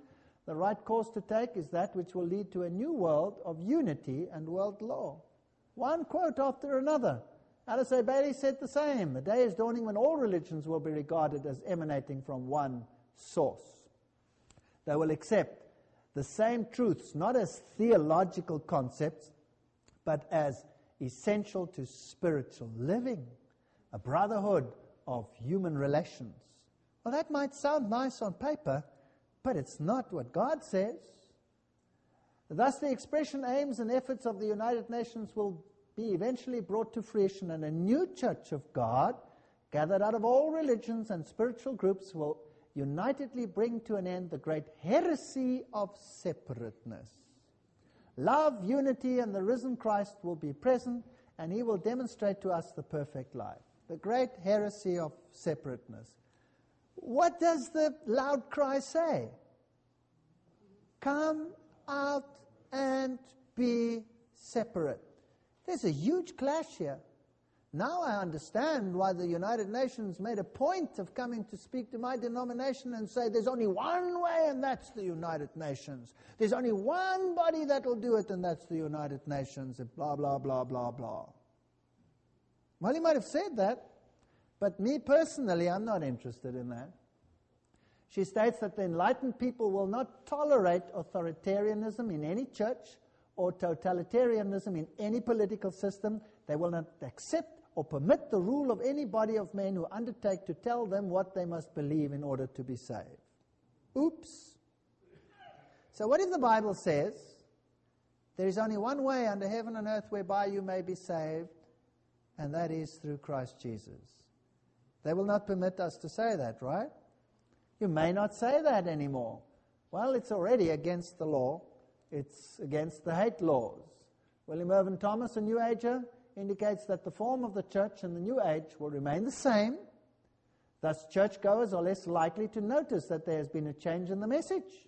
The right course to take is that which will lead to a new world of unity and world law. One quote after another. Alice A. Bailey said the same. The day is dawning when all religions will be regarded as emanating from one source. They will accept the same truths, not as theological concepts, but as essential to spiritual living, a brotherhood of human relations. Well, that might sound nice on paper, but it's not what God says. Thus, the expression, aims, and efforts of the United Nations will be eventually brought to fruition, and a new church of God, gathered out of all religions and spiritual groups, will unitedly bring to an end the great heresy of separateness. Love, unity, and the risen Christ will be present, and he will demonstrate to us the perfect life. The great heresy of separateness. What does the loud cry say? Come out and be separate. There's a huge clash here. Now I understand why the United Nations made a point of coming to speak to my denomination and say there's only one way and that's the United Nations. There's only one body that will do it and that's the United Nations and blah, blah, blah, blah, blah. Well, he might have said that, but me personally, I'm not interested in that. She states that the enlightened people will not tolerate authoritarianism in any church or totalitarianism in any political system. They will not accept or permit the rule of any body of men who undertake to tell them what they must believe in order to be saved. Oops. So, what if the Bible says there is only one way under heaven and earth whereby you may be saved, and that is through Christ Jesus? They will not permit us to say that, right? You may not say that anymore. Well, it's already against the law. It's against the hate laws. William Irwin Thompson, a New Ager, indicates that the form of the church in the new age will remain the same. Thus, churchgoers are less likely to notice that there has been a change in the message.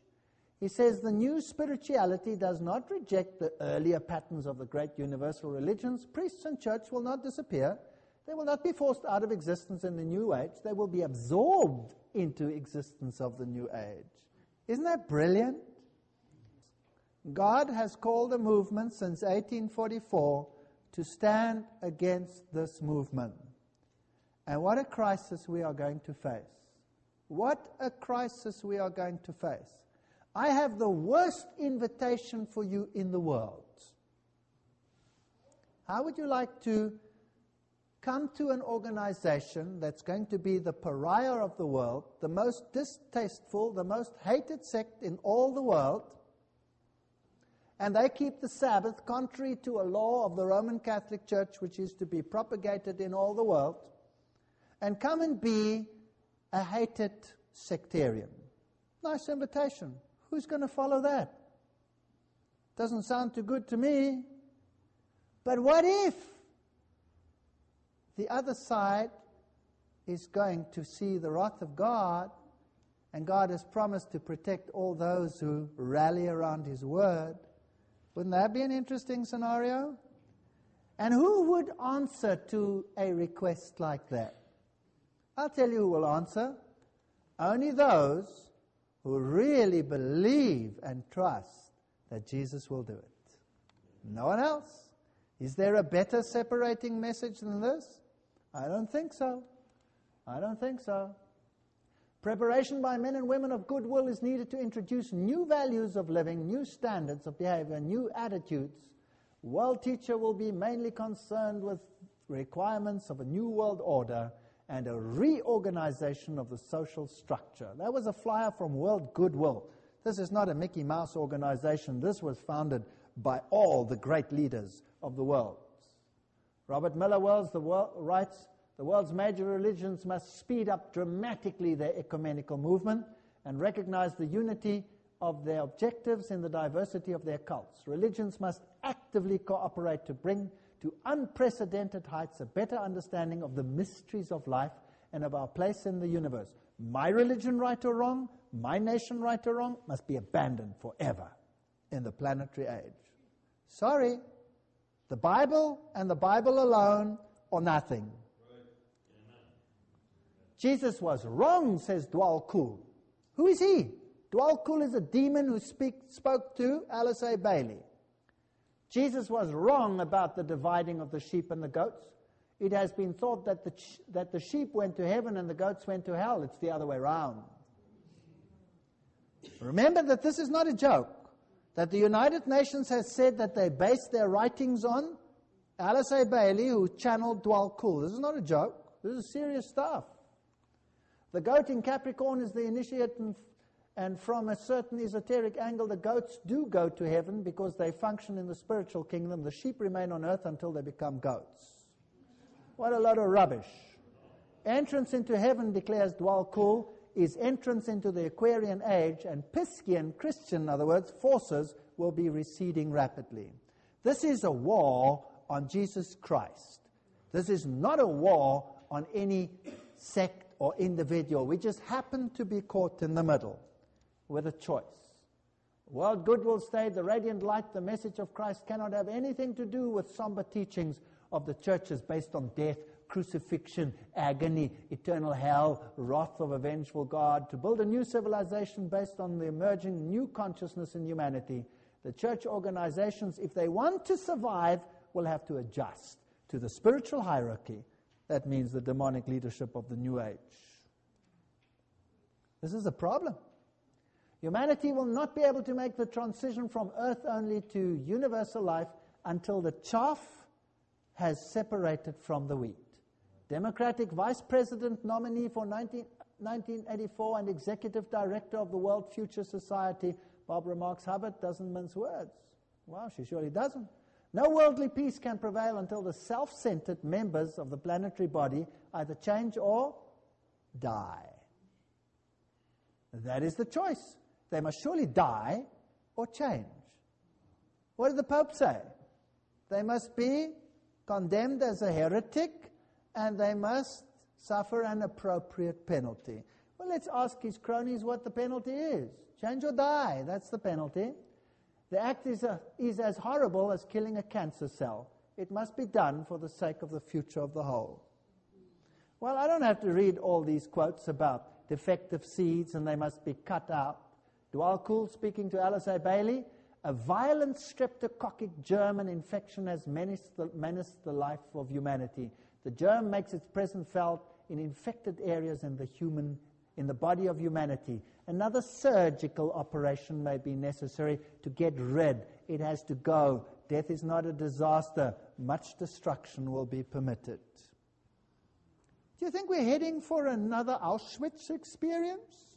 He says the new spirituality does not reject the earlier patterns of the great universal religions. Priests and church will not disappear. They will not be forced out of existence in the new age. They will be absorbed into existence of the new age. Isn't that brilliant? God has called a movement since 1844 to stand against this movement. And what a crisis we are going to face. What a crisis we are going to face. I have the worst invitation for you in the world. How would you like to come to an organization that's going to be the pariah of the world, the most distasteful, the most hated sect in all the world, and they keep the Sabbath contrary to a law of the Roman Catholic Church, which is to be propagated in all the world, and come and be a hated sectarian. Nice invitation. Who's going to follow that? Doesn't sound too good to me. But what if the other side is going to see the wrath of God and God has promised to protect all those who rally around His word. Wouldn't that be an interesting scenario? And who would answer to a request like that? I'll tell you who will answer. Only those who really believe and trust that Jesus will do it. No one else. Is there a better separating message than this? I don't think so. I don't think so. Preparation by men and women of goodwill is needed to introduce new values of living, new standards of behavior, new attitudes. World teacher will be mainly concerned with requirements of a new world order and a reorganization of the social structure. That was a flyer from World Goodwill. This is not a Mickey Mouse organization. This was founded by all the great leaders of the world. Robert Muller Wells the world, writes the world's major religions must speed up dramatically their ecumenical movement and recognize the unity of their objectives in the diversity of their cults. Religions must actively cooperate to bring to unprecedented heights a better understanding of the mysteries of life and of our place in the universe. My religion, right or wrong, my nation, right or wrong, must be abandoned forever in the planetary age. Sorry, the Bible and the Bible alone or nothing. Jesus was wrong, says Djwhal Khul. Who is he? Djwhal Khul is a demon who speak, spoke to Alice A. Bailey. Jesus was wrong about the dividing of the sheep and the goats. It has been thought that the, that the sheep went to heaven and the goats went to hell. It's the other way around. Remember that this is not a joke. That the United Nations has said that they base their writings on Alice A. Bailey, who channeled Djwhal Khul. This is not a joke. This is serious stuff. The goat in Capricorn is the initiate, and, and, from a certain esoteric angle, the goats do go to heaven because they function in the spiritual kingdom. The sheep remain on earth until they become goats. What a lot of rubbish. Entrance into heaven, declares Djwhal Khul, is entrance into the Aquarian age, and Piscean, Christian, in other words, forces will be receding rapidly. This is a war on Jesus Christ. This is not a war on any sect or individual. We just happen to be caught in the middle with a choice. World Goodwill state the radiant light, the message of Christ cannot have anything to do with somber teachings of the churches based on death, crucifixion, agony, eternal hell, wrath of a vengeful God. To build a new civilization based on the emerging new consciousness in humanity, the church organizations, if they want to survive, will have to adjust to the spiritual hierarchy that means the demonic leadership of the New Age. This is a problem. Humanity will not be able to make the transition from earth only to universal life until the chaff has separated from the wheat. Democratic Vice President nominee for 19, 1984 and Executive Director of the World Future Society, Barbara Marx Hubbard, doesn't mince words. Well, she surely doesn't. No worldly peace can prevail until the self centered members of the planetary body either change or die. That is the choice. They must surely die or change. What did the Pope say? They must be condemned as a heretic and they must suffer an appropriate penalty. Well, let's ask his cronies what the penalty is. Change or die, that's the penalty. The act is, a, is as horrible as killing a cancer cell. It must be done for the sake of the future of the whole. Well, I don't have to read all these quotes about defective seeds and they must be cut out. Djwhal Khul speaking to Alice A. Bailey, a violent streptococcic germ infection has menaced the, menaced the life of humanity. The germ makes its presence felt in infected areas in the human in the body of humanity. Another surgical operation may be necessary to get rid. It has to go. Death is not a disaster. Much destruction will be permitted. Do you think we're heading for another Auschwitz experience?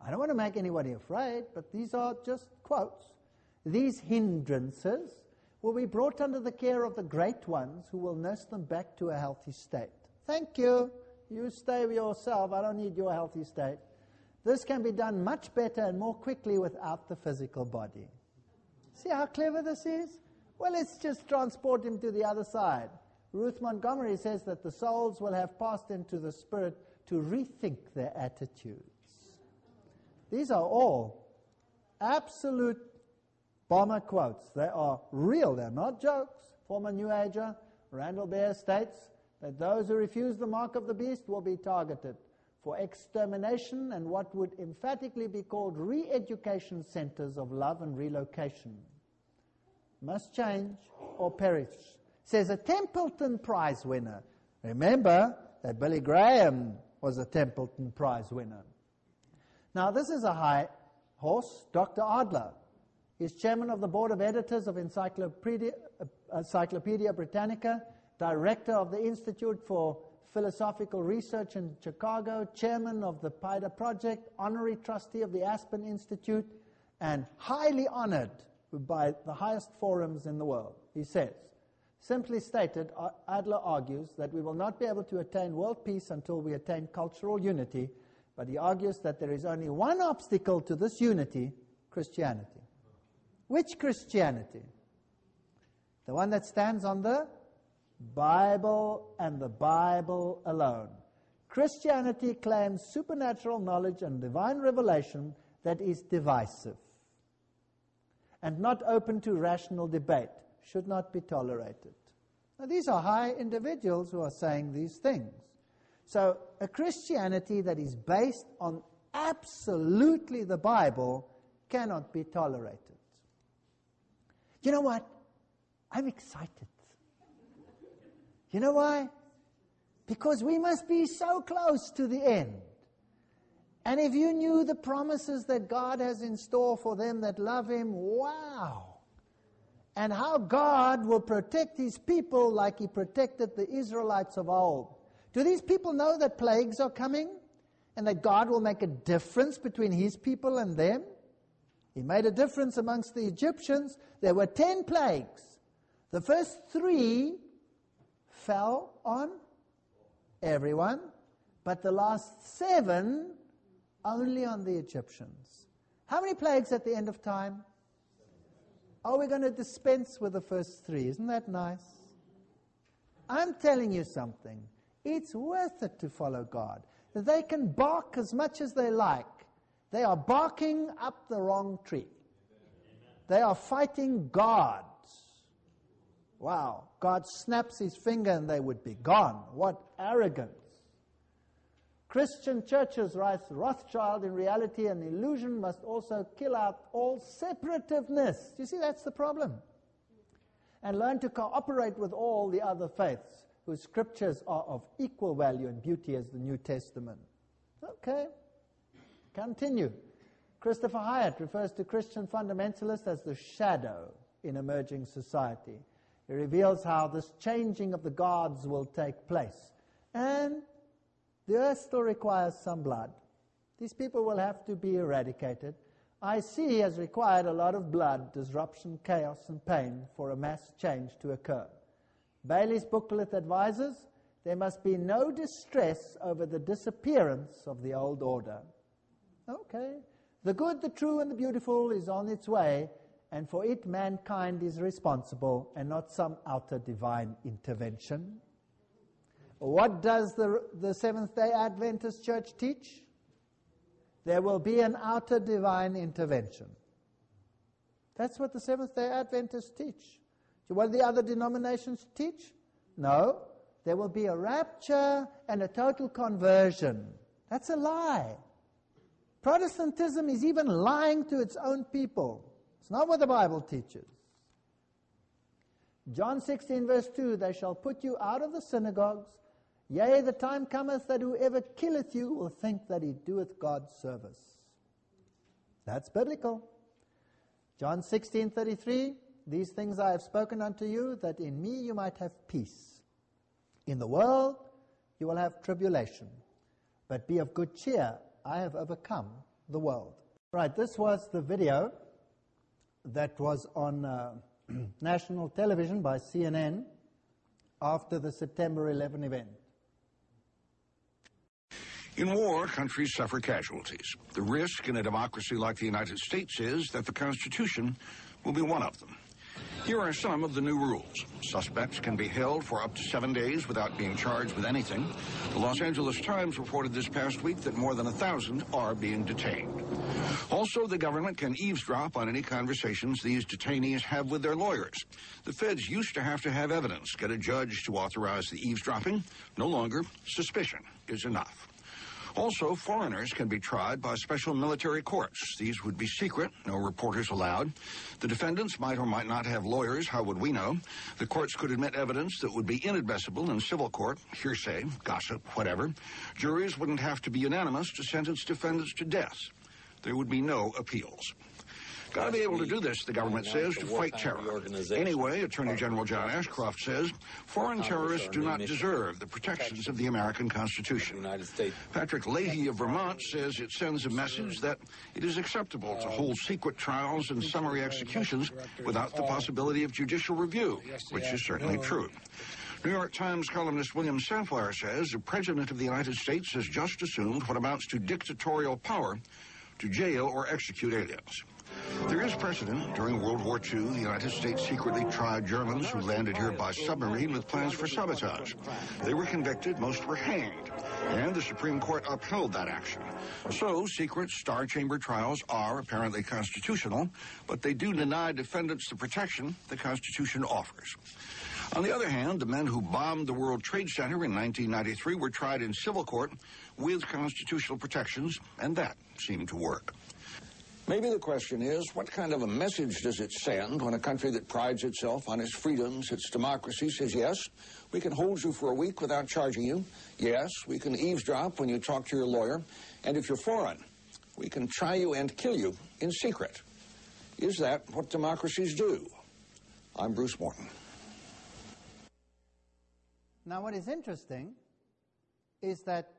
I don't want to make anybody afraid, but these are just quotes. These hindrances will be brought under the care of the great ones who will nurse them back to a healthy state. Thank you. You stay with yourself. I don't need your healthy state. This can be done much better and more quickly without the physical body. See how clever this is? Well, let's just transport him to the other side. Ruth Montgomery says that the souls will have passed into the spirit to rethink their attitudes. These are all absolute bomber quotes. They are real, they're not jokes. Former New Ager, Randall Baer states that those who refuse the mark of the beast will be targeted for extermination and what would emphatically be called re education centers of love and relocation. Must change or perish. Says a Templeton Prize winner. Remember that Billy Graham was a Templeton Prize winner. Now, this is a high horse, Dr. Adler. He's chairman of the board of editors of Encyclopedia, uh, Encyclopedia Britannica, director of the Institute for Philosophical Research in Chicago, chairman of the Paideia Project, honorary trustee of the Aspen Institute, and highly honored by the highest forums in the world. He says, simply stated, uh, Adler argues that we will not be able to attain world peace until we attain cultural unity but he argues that there is only one obstacle to this unity Christianity. Which Christianity? The one that stands on the Bible and the Bible alone. Christianity claims supernatural knowledge and divine revelation that is divisive and not open to rational debate, should not be tolerated. Now, these are high individuals who are saying these things. So, a Christianity that is based on absolutely the Bible cannot be tolerated. You know what? I'm excited. You know why? Because we must be so close to the end. And if you knew the promises that God has in store for them that love Him, wow! And how God will protect His people like He protected the Israelites of old. Do these people know that plagues are coming and that God will make a difference between his people and them? He made a difference amongst the Egyptians. There were ten plagues. The first three fell on everyone, but the last seven only on the Egyptians. How many plagues at the end of time? Are we going to dispense with the first three? Isn't that nice? I'm telling you something. It's worth it to follow God. They can bark as much as they like. They are barking up the wrong tree. They are fighting God. Wow. God snaps his finger and they would be gone. What arrogance. Christian churches, writes Rothschild, in reality an illusion must also kill out all separativeness. You see, that's the problem. And learn to cooperate with all the other faiths whose scriptures are of equal value and beauty as the New Testament. Okay. Continue. Christopher Hyatt refers to Christian fundamentalists as the shadow in emerging society. He reveals how this changing of the gods will take place. And the earth still requires some blood. These people will have to be eradicated. I IC has required a lot of blood, disruption, chaos, and pain for a mass change to occur. Bailey's booklet advises there must be no distress over the disappearance of the old order. Okay. The good, the true, and the beautiful is on its way, and for it mankind is responsible and not some outer divine intervention. What does the, the Seventh day Adventist Church teach? There will be an outer divine intervention. That's what the Seventh day Adventists teach. Do what the other denominations teach? No. There will be a rapture and a total conversion. That's a lie. Protestantism is even lying to its own people. It's not what the Bible teaches. John 16, verse 2 They shall put you out of the synagogues. Yea, the time cometh that whoever killeth you will think that he doeth God's service. That's biblical. John 16, 33 these things I have spoken unto you, that in me you might have peace. In the world you will have tribulation, but be of good cheer. I have overcome the world. Right, this was the video that was on uh, national television by CNN after the September 11 event. In war, countries suffer casualties. The risk in a democracy like the United States is that the Constitution will be one of them. Here are some of the new rules. Suspects can be held for up to seven days without being charged with anything. The Los Angeles Times reported this past week that more than a thousand are being detained. Also, the government can eavesdrop on any conversations these detainees have with their lawyers. The feds used to have to have evidence, get a judge to authorize the eavesdropping. No longer, suspicion is enough. Also, foreigners can be tried by special military courts. These would be secret, no reporters allowed. The defendants might or might not have lawyers. How would we know? The courts could admit evidence that would be inadmissible in civil court, hearsay, gossip, whatever. Juries wouldn't have to be unanimous to sentence defendants to death. There would be no appeals. Got to be able to do this, the government says, to fight terror. Anyway, Attorney General John Ashcroft says foreign terrorists do not deserve the protections of the American Constitution. Patrick Leahy of Vermont says it sends a message that it is acceptable to hold secret trials and summary executions without the possibility of judicial review, which is certainly true. New York Times columnist William Safire says the President of the United States has just assumed what amounts to dictatorial power to jail or execute aliens. There is precedent. During World War II, the United States secretly tried Germans who landed here by submarine with plans for sabotage. They were convicted, most were hanged, and the Supreme Court upheld that action. So, secret star chamber trials are apparently constitutional, but they do deny defendants the protection the Constitution offers. On the other hand, the men who bombed the World Trade Center in 1993 were tried in civil court with constitutional protections, and that seemed to work. Maybe the question is, what kind of a message does it send when a country that prides itself on its freedoms, its democracy, says, yes, we can hold you for a week without charging you. Yes, we can eavesdrop when you talk to your lawyer. And if you're foreign, we can try you and kill you in secret. Is that what democracies do? I'm Bruce Morton. Now, what is interesting is that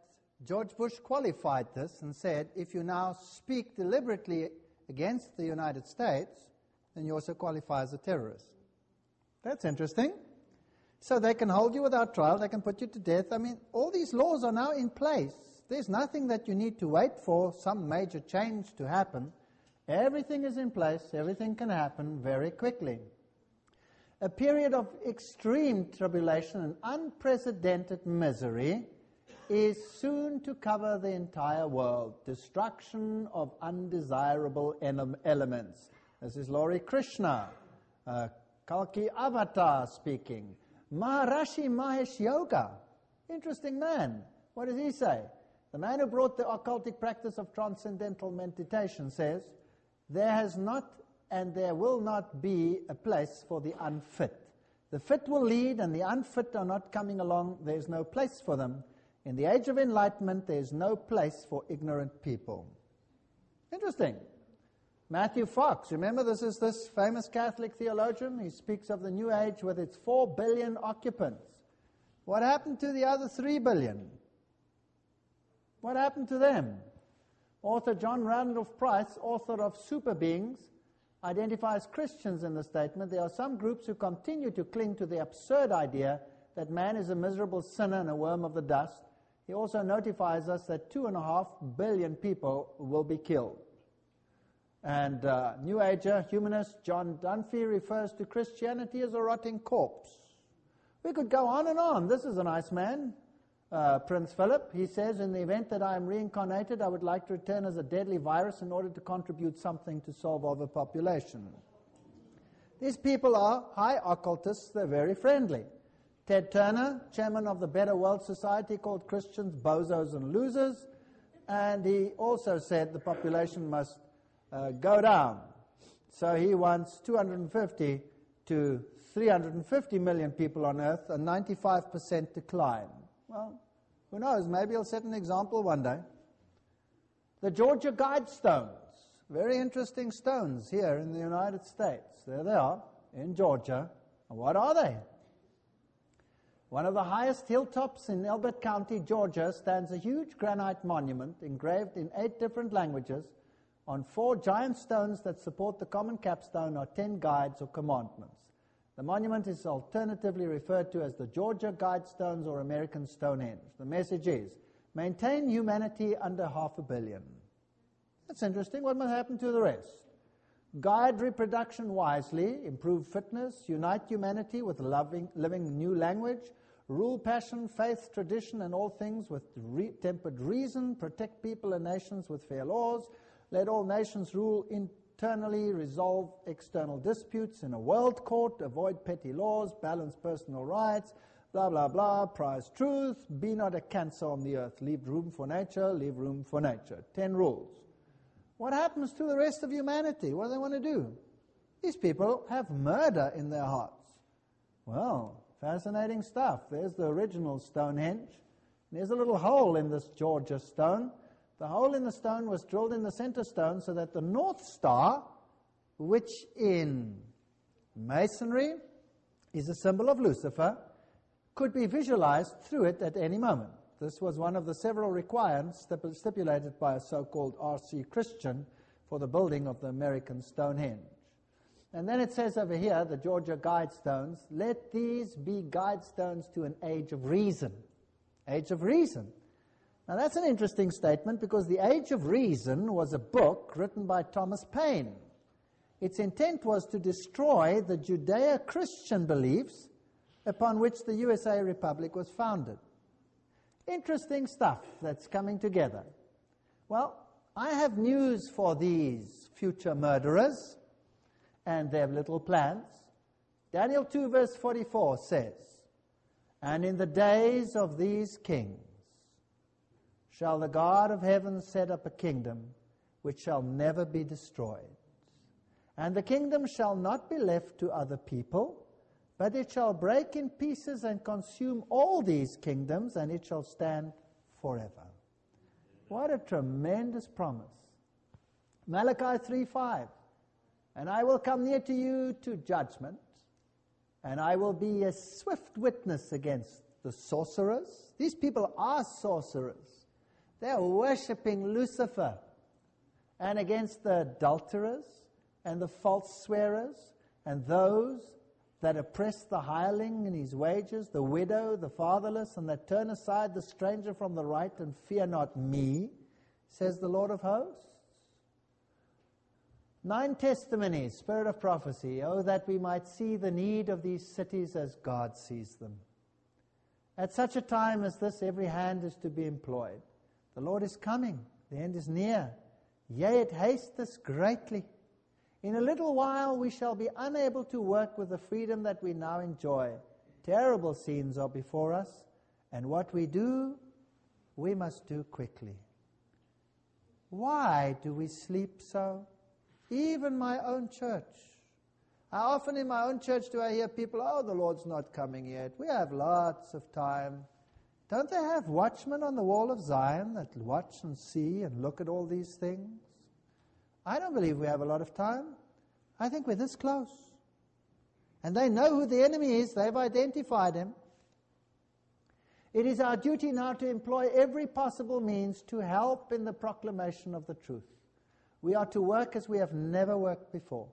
George Bush qualified this and said, if you now speak deliberately against the United States, then you also qualify as a terrorist. That's interesting. So they can hold you without trial, they can put you to death. I mean, all these laws are now in place. There's nothing that you need to wait for some major change to happen. Everything is in place, everything can happen very quickly. A period of extreme tribulation and unprecedented misery is soon to cover the entire world. Destruction of undesirable elements. This is Laurie Krishna, uh, Kalki Avatar speaking. Maharishi Mahesh Yogi, interesting man. What does he say? The man who brought the occultic practice of transcendental meditation says, There has not and there will not be a place for the unfit. The fit will lead, and the unfit are not coming along. There's no place for them. In the age of enlightenment, there is no place for ignorant people. Interesting. Matthew Fox, remember this is this famous Catholic theologian? He speaks of the New Age with its four billion occupants. What happened to the other three billion? What happened to them? Author John Randolph Price, author of Super Beings, identifies Christians in the statement. There are some groups who continue to cling to the absurd idea that man is a miserable sinner and a worm of the dust, he also notifies us that two and a half billion people will be killed. And uh, New Ager humanist John Dunphy refers to Christianity as a rotting corpse. We could go on and on. This is a nice man, uh, Prince Philip. He says, In the event that I am reincarnated, I would like to return as a deadly virus in order to contribute something to solve overpopulation. These people are high occultists, they're very friendly. Ted Turner, chairman of the Better World Society, called Christians bozos and losers, and he also said the population must uh, go down. So he wants 250 to 350 million people on earth, a 95% decline. Well, who knows? Maybe he'll set an example one day. The Georgia Guidestones, very interesting stones here in the United States. There they are in Georgia. what are they? One of the highest hilltops in Elbert County, Georgia, stands a huge granite monument engraved in eight different languages on four giant stones that support the common capstone or ten guides or commandments. The monument is alternatively referred to as the Georgia Guidestones or American Stonehenge. The message is maintain humanity under half a billion. That's interesting. What must happen to the rest? Guide reproduction wisely, improve fitness, unite humanity with loving, living new language, rule passion, faith, tradition, and all things with re- tempered reason, protect people and nations with fair laws, let all nations rule internally, resolve external disputes in a world court, avoid petty laws, balance personal rights, blah, blah, blah, prize truth, be not a cancer on the earth, leave room for nature, leave room for nature. Ten rules. What happens to the rest of humanity? What do they want to do? These people have murder in their hearts. Well, Fascinating stuff. There's the original Stonehenge. There's a little hole in this Georgia stone. The hole in the stone was drilled in the center stone so that the North Star, which in Masonry is a symbol of Lucifer, could be visualized through it at any moment. This was one of the several requirements stipulated by a so called R.C. Christian for the building of the American Stonehenge. And then it says over here, the Georgia Guidestones, let these be guidestones to an age of reason. Age of reason. Now that's an interesting statement because the Age of Reason was a book written by Thomas Paine. Its intent was to destroy the Judeo Christian beliefs upon which the USA Republic was founded. Interesting stuff that's coming together. Well, I have news for these future murderers and their little plans. Daniel 2, verse 44 says, And in the days of these kings shall the God of heaven set up a kingdom which shall never be destroyed. And the kingdom shall not be left to other people, but it shall break in pieces and consume all these kingdoms, and it shall stand forever. What a tremendous promise. Malachi 3 5. And I will come near to you to judgment, and I will be a swift witness against the sorcerers. These people are sorcerers. They're worshipping Lucifer. And against the adulterers and the false swearers and those that oppress the hireling in his wages, the widow, the fatherless, and that turn aside the stranger from the right and fear not me, says the Lord of hosts. Nine testimonies, spirit of prophecy, oh, that we might see the need of these cities as God sees them. At such a time as this, every hand is to be employed. The Lord is coming, the end is near. Yea, it hasteth greatly. In a little while we shall be unable to work with the freedom that we now enjoy. Terrible scenes are before us, and what we do, we must do quickly. Why do we sleep so? Even my own church. How often in my own church do I hear people, oh, the Lord's not coming yet. We have lots of time. Don't they have watchmen on the wall of Zion that watch and see and look at all these things? I don't believe we have a lot of time. I think we're this close. And they know who the enemy is, they've identified him. It is our duty now to employ every possible means to help in the proclamation of the truth. We are to work as we have never worked before.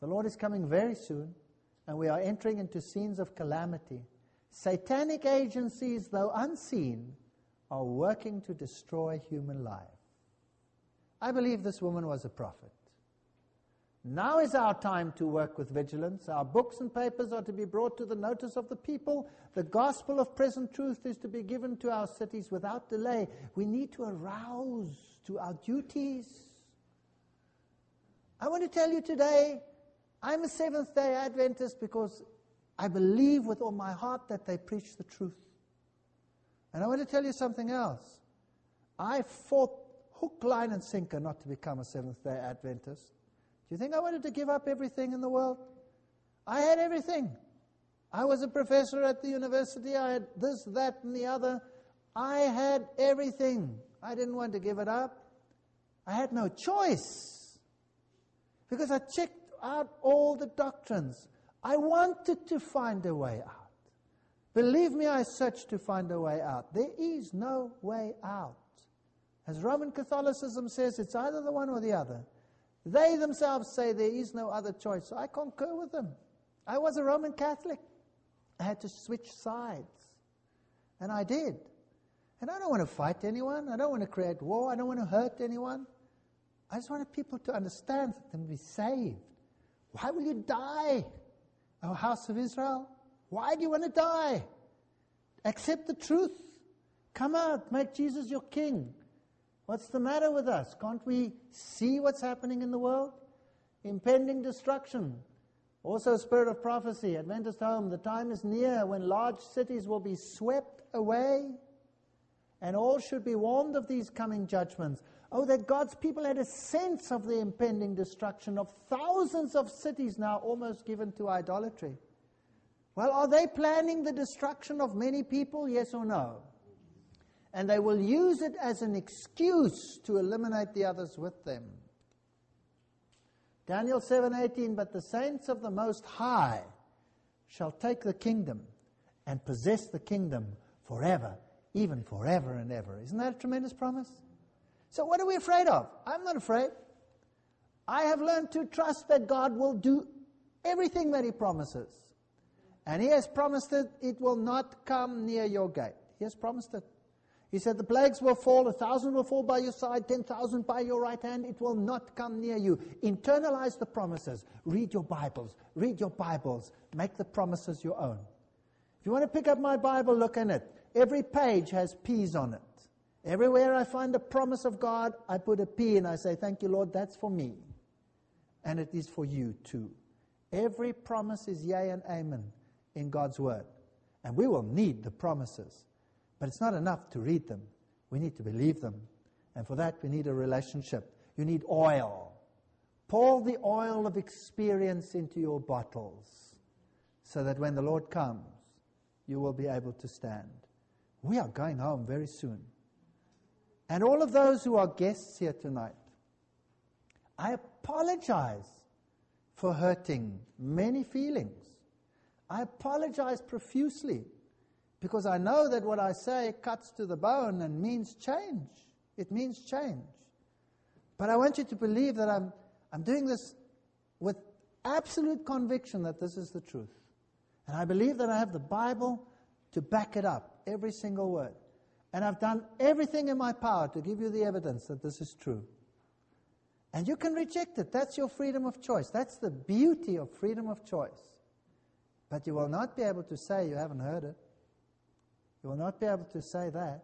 The Lord is coming very soon, and we are entering into scenes of calamity. Satanic agencies, though unseen, are working to destroy human life. I believe this woman was a prophet. Now is our time to work with vigilance. Our books and papers are to be brought to the notice of the people. The gospel of present truth is to be given to our cities without delay. We need to arouse to our duties. I want to tell you today, I'm a Seventh day Adventist because I believe with all my heart that they preach the truth. And I want to tell you something else. I fought hook, line, and sinker not to become a Seventh day Adventist. Do you think I wanted to give up everything in the world? I had everything. I was a professor at the university. I had this, that, and the other. I had everything. I didn't want to give it up. I had no choice because I checked out all the doctrines. I wanted to find a way out. Believe me, I searched to find a way out. There is no way out. As Roman Catholicism says, it's either the one or the other. They themselves say there is no other choice. So I concur with them. I was a Roman Catholic. I had to switch sides. And I did. And I don't want to fight anyone. I don't want to create war. I don't want to hurt anyone. I just wanted people to understand and be saved. Why will you die, O house of Israel? Why do you want to die? Accept the truth. Come out, make Jesus your king. What's the matter with us? Can't we see what's happening in the world? Impending destruction. Also, spirit of prophecy, Adventist home. The time is near when large cities will be swept away, and all should be warned of these coming judgments. Oh, that God's people had a sense of the impending destruction of thousands of cities now almost given to idolatry. Well, are they planning the destruction of many people? Yes or no? And they will use it as an excuse to eliminate the others with them. Daniel 7:18 but the saints of the most high shall take the kingdom and possess the kingdom forever even forever and ever. Isn't that a tremendous promise? So what are we afraid of? I'm not afraid. I have learned to trust that God will do everything that he promises. And he has promised it it will not come near your gate. He has promised it. He said, The plagues will fall, a thousand will fall by your side, ten thousand by your right hand. It will not come near you. Internalize the promises. Read your Bibles. Read your Bibles. Make the promises your own. If you want to pick up my Bible, look in it. Every page has P's on it. Everywhere I find a promise of God, I put a P and I say, Thank you, Lord, that's for me. And it is for you too. Every promise is yea and amen in God's Word. And we will need the promises. But it's not enough to read them. We need to believe them. And for that, we need a relationship. You need oil. Pour the oil of experience into your bottles so that when the Lord comes, you will be able to stand. We are going home very soon. And all of those who are guests here tonight, I apologize for hurting many feelings. I apologize profusely because I know that what I say cuts to the bone and means change. It means change. But I want you to believe that I'm, I'm doing this with absolute conviction that this is the truth. And I believe that I have the Bible to back it up, every single word. And I've done everything in my power to give you the evidence that this is true. And you can reject it. That's your freedom of choice. That's the beauty of freedom of choice. But you will not be able to say you haven't heard it. You will not be able to say that.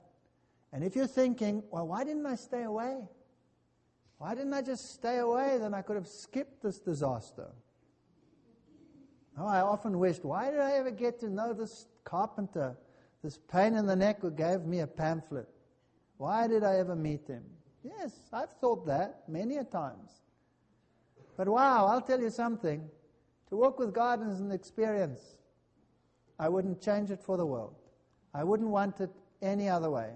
And if you're thinking, well, why didn't I stay away? Why didn't I just stay away? Then I could have skipped this disaster. Oh, I often wished, why did I ever get to know this carpenter, this pain in the neck who gave me a pamphlet? Why did I ever meet him? Yes, I've thought that many a times. But wow, I'll tell you something. To walk with God is an experience. I wouldn't change it for the world. I wouldn't want it any other way.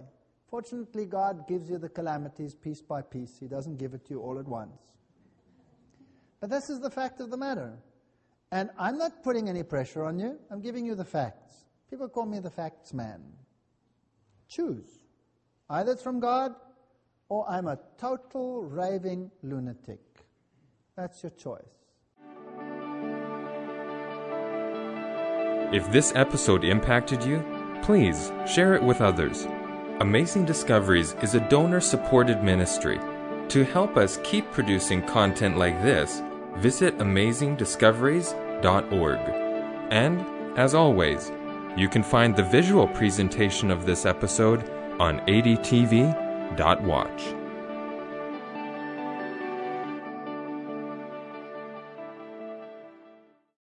Fortunately, God gives you the calamities piece by piece. He doesn't give it to you all at once. But this is the fact of the matter. And I'm not putting any pressure on you. I'm giving you the facts. People call me the facts man. Choose. Either it's from God or I'm a total raving lunatic. That's your choice. If this episode impacted you, please share it with others. Amazing Discoveries is a donor supported ministry. To help us keep producing content like this, visit amazingdiscoveries.org. And, as always, you can find the visual presentation of this episode on adtv.watch.